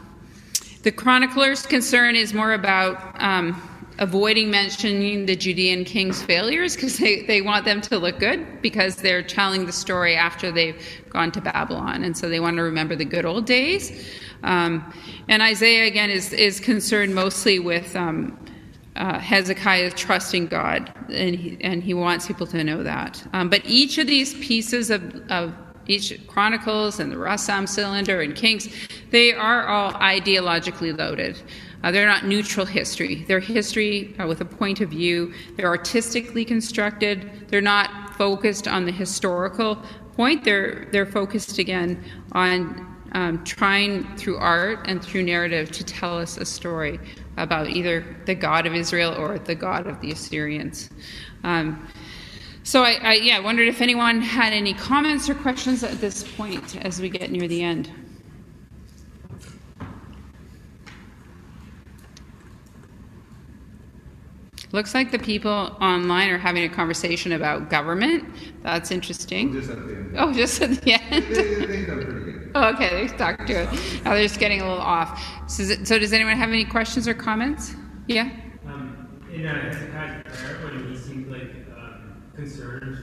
the chronicler's concern is more about um, avoiding mentioning the Judean king's failures because they, they want them to look good because they're telling the story after they've gone to Babylon. And so they want to remember the good old days. Um, and Isaiah, again, is, is concerned mostly with um, uh, Hezekiah trusting God, and he, and he wants people to know that. Um, but each of these pieces of, of each Chronicles and the Rassam cylinder and Kings, they are all ideologically loaded. Uh, they're not neutral history. They're history uh, with a point of view. They're artistically constructed. They're not focused on the historical point. They're they're focused again on um, trying through art and through narrative to tell us a story about either the God of Israel or the God of the Assyrians. Um, so I, I yeah wondered if anyone had any comments or questions at this point as we get near the end. Looks like the people online are having a conversation about government. That's interesting. Just at the end. Oh, just at the end. They, they think I'm pretty good. Oh, okay, they talked to it. Now they're just getting a little off. So, is it- so does anyone have any questions or comments? Yeah? Um, in uh, Hezekiah's prayer, when he seemed like um, concerned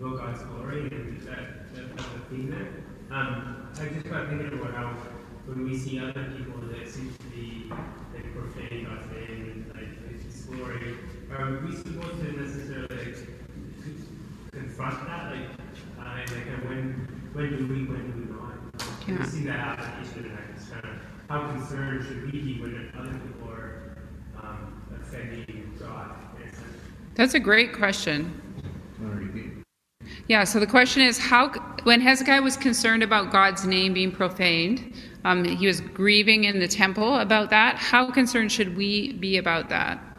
about God's glory, and that, that that's a theme there. Um, I just got thinking about how when we see other people that seem to be like profaning God's name and like His glory, are we supposed to necessarily confront that? Like, uh, and, like when when do we, when do we not? Yeah. We see that application, and I just kind of how concerned should we be when other people are um, offending God? in a sense? That's a great question. Want to repeat? Yeah, so the question is how, when Hezekiah was concerned about God's name being profaned, um, he was grieving in the temple about that. How concerned should we be about that?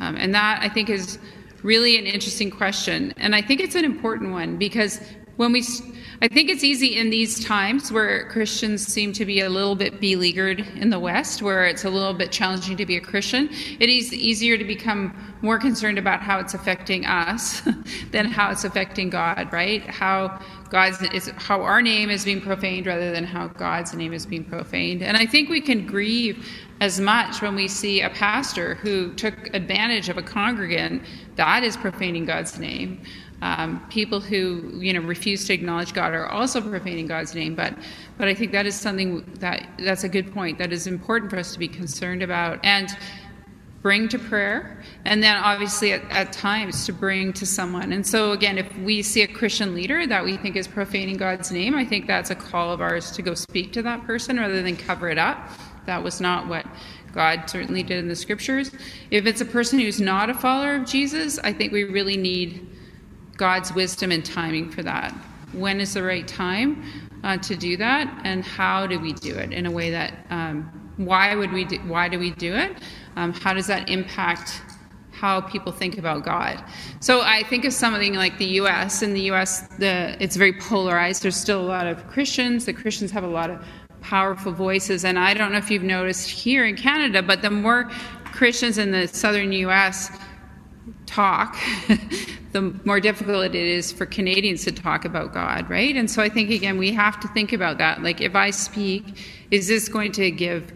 Um, and that, I think, is really an interesting question. And I think it's an important one because when we, s- I think it's easy in these times where Christians seem to be a little bit beleaguered in the West, where it's a little bit challenging to be a Christian. It is easier to become more concerned about how it's affecting us than how it's affecting God, right? How God's is how our name is being profaned rather than how God's name is being profaned. And I think we can grieve as much when we see a pastor who took advantage of a congregant that is profaning God's name. Um, people who you know refuse to acknowledge God are also profaning God's name, but but I think that is something that that's a good point. That is important for us to be concerned about and bring to prayer, and then obviously at, at times to bring to someone. And so again, if we see a Christian leader that we think is profaning God's name, I think that's a call of ours to go speak to that person rather than cover it up. That was not what God certainly did in the scriptures. If it's a person who's not a follower of Jesus, I think we really need God's wisdom and timing for that. When is the right time uh, to do that, and how do we do it in a way that? Um, why would we? Do, why do we do it? Um, how does that impact how people think about God? So I think of something like the U.S. In the U.S., the it's very polarized. There's still a lot of Christians. The Christians have a lot of powerful voices, and I don't know if you've noticed here in Canada, but the more Christians in the southern U.S. talk, the more difficult it is for Canadians to talk about God, right? And so I think, again, we have to think about that. Like, if I speak is this going to give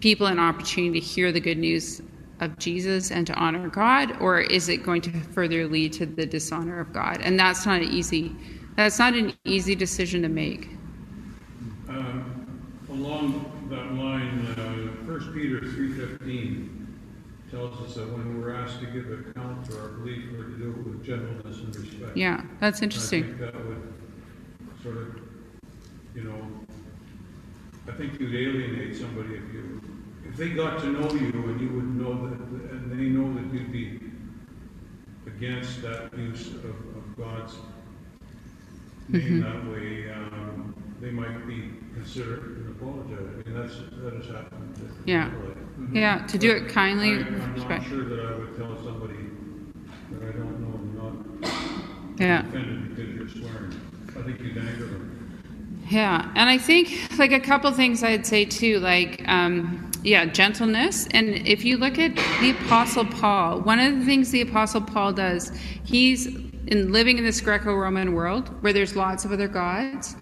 people an opportunity to hear the good news of Jesus and to honor God, or is it going to further lead to the dishonor of God? And that's not an easy that's not an easy decision to make. Uh, along that line, uh, 1 Peter 3.15 tells us that when we're asked to give account for our belief, we're to do it with gentleness and respect. Yeah, that's And interesting. I think that would sort of, you know, I think you'd alienate somebody if you, if they got to know you and you wouldn't know that, and they know that you'd be against that use of, of God's name Mhm. that way, um, they might be considerate and apologize. I mean, that's, that has happened. Yeah. like- Yeah, to do it kindly, I- I'm not respect- sure that I would tell somebody that I don't know and not Yeah. offended because you're swearing. I think you'd anger them. Yeah, and I think like a couple things I'd say too, like um, yeah, gentleness. And if you look at the Apostle Paul, one of the things the Apostle Paul does, he's in living in this Greco-Roman world where there's lots of other gods,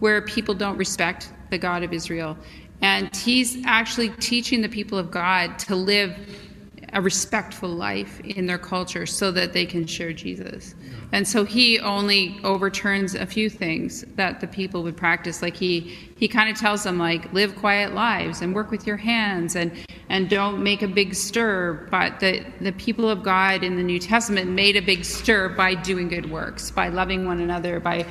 where people don't respect the God of Israel, and he's actually teaching the people of God to live a respectful life in their culture so that they can share Jesus. And so he only overturns a few things that the people would practice. Like he he kind of tells them like live quiet lives and work with your hands and and don't make a big stir. But the the people of God in the New Testament made a big stir by doing good works, by loving one another, by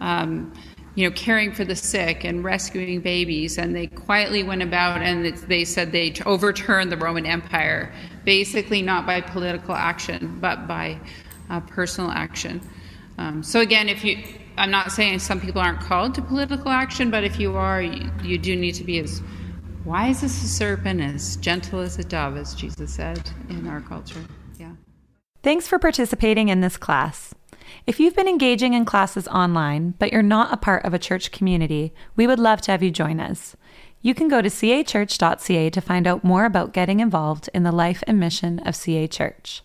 um, you know, caring for the sick and rescuing babies. And they quietly went about and they said they overturned the Roman Empire, basically not by political action, but by uh, personal action. Um, so again, if you, I'm not saying some people aren't called to political action, but if you are, you, you do need to be as wise as a serpent, as gentle as a dove, as Jesus said in our culture. Yeah. Thanks for participating in this class. If you've been engaging in classes online, but you're not a part of a church community, we would love to have you join us. You can go to cachurch.ca to find out more about getting involved in the life and mission of CA Church.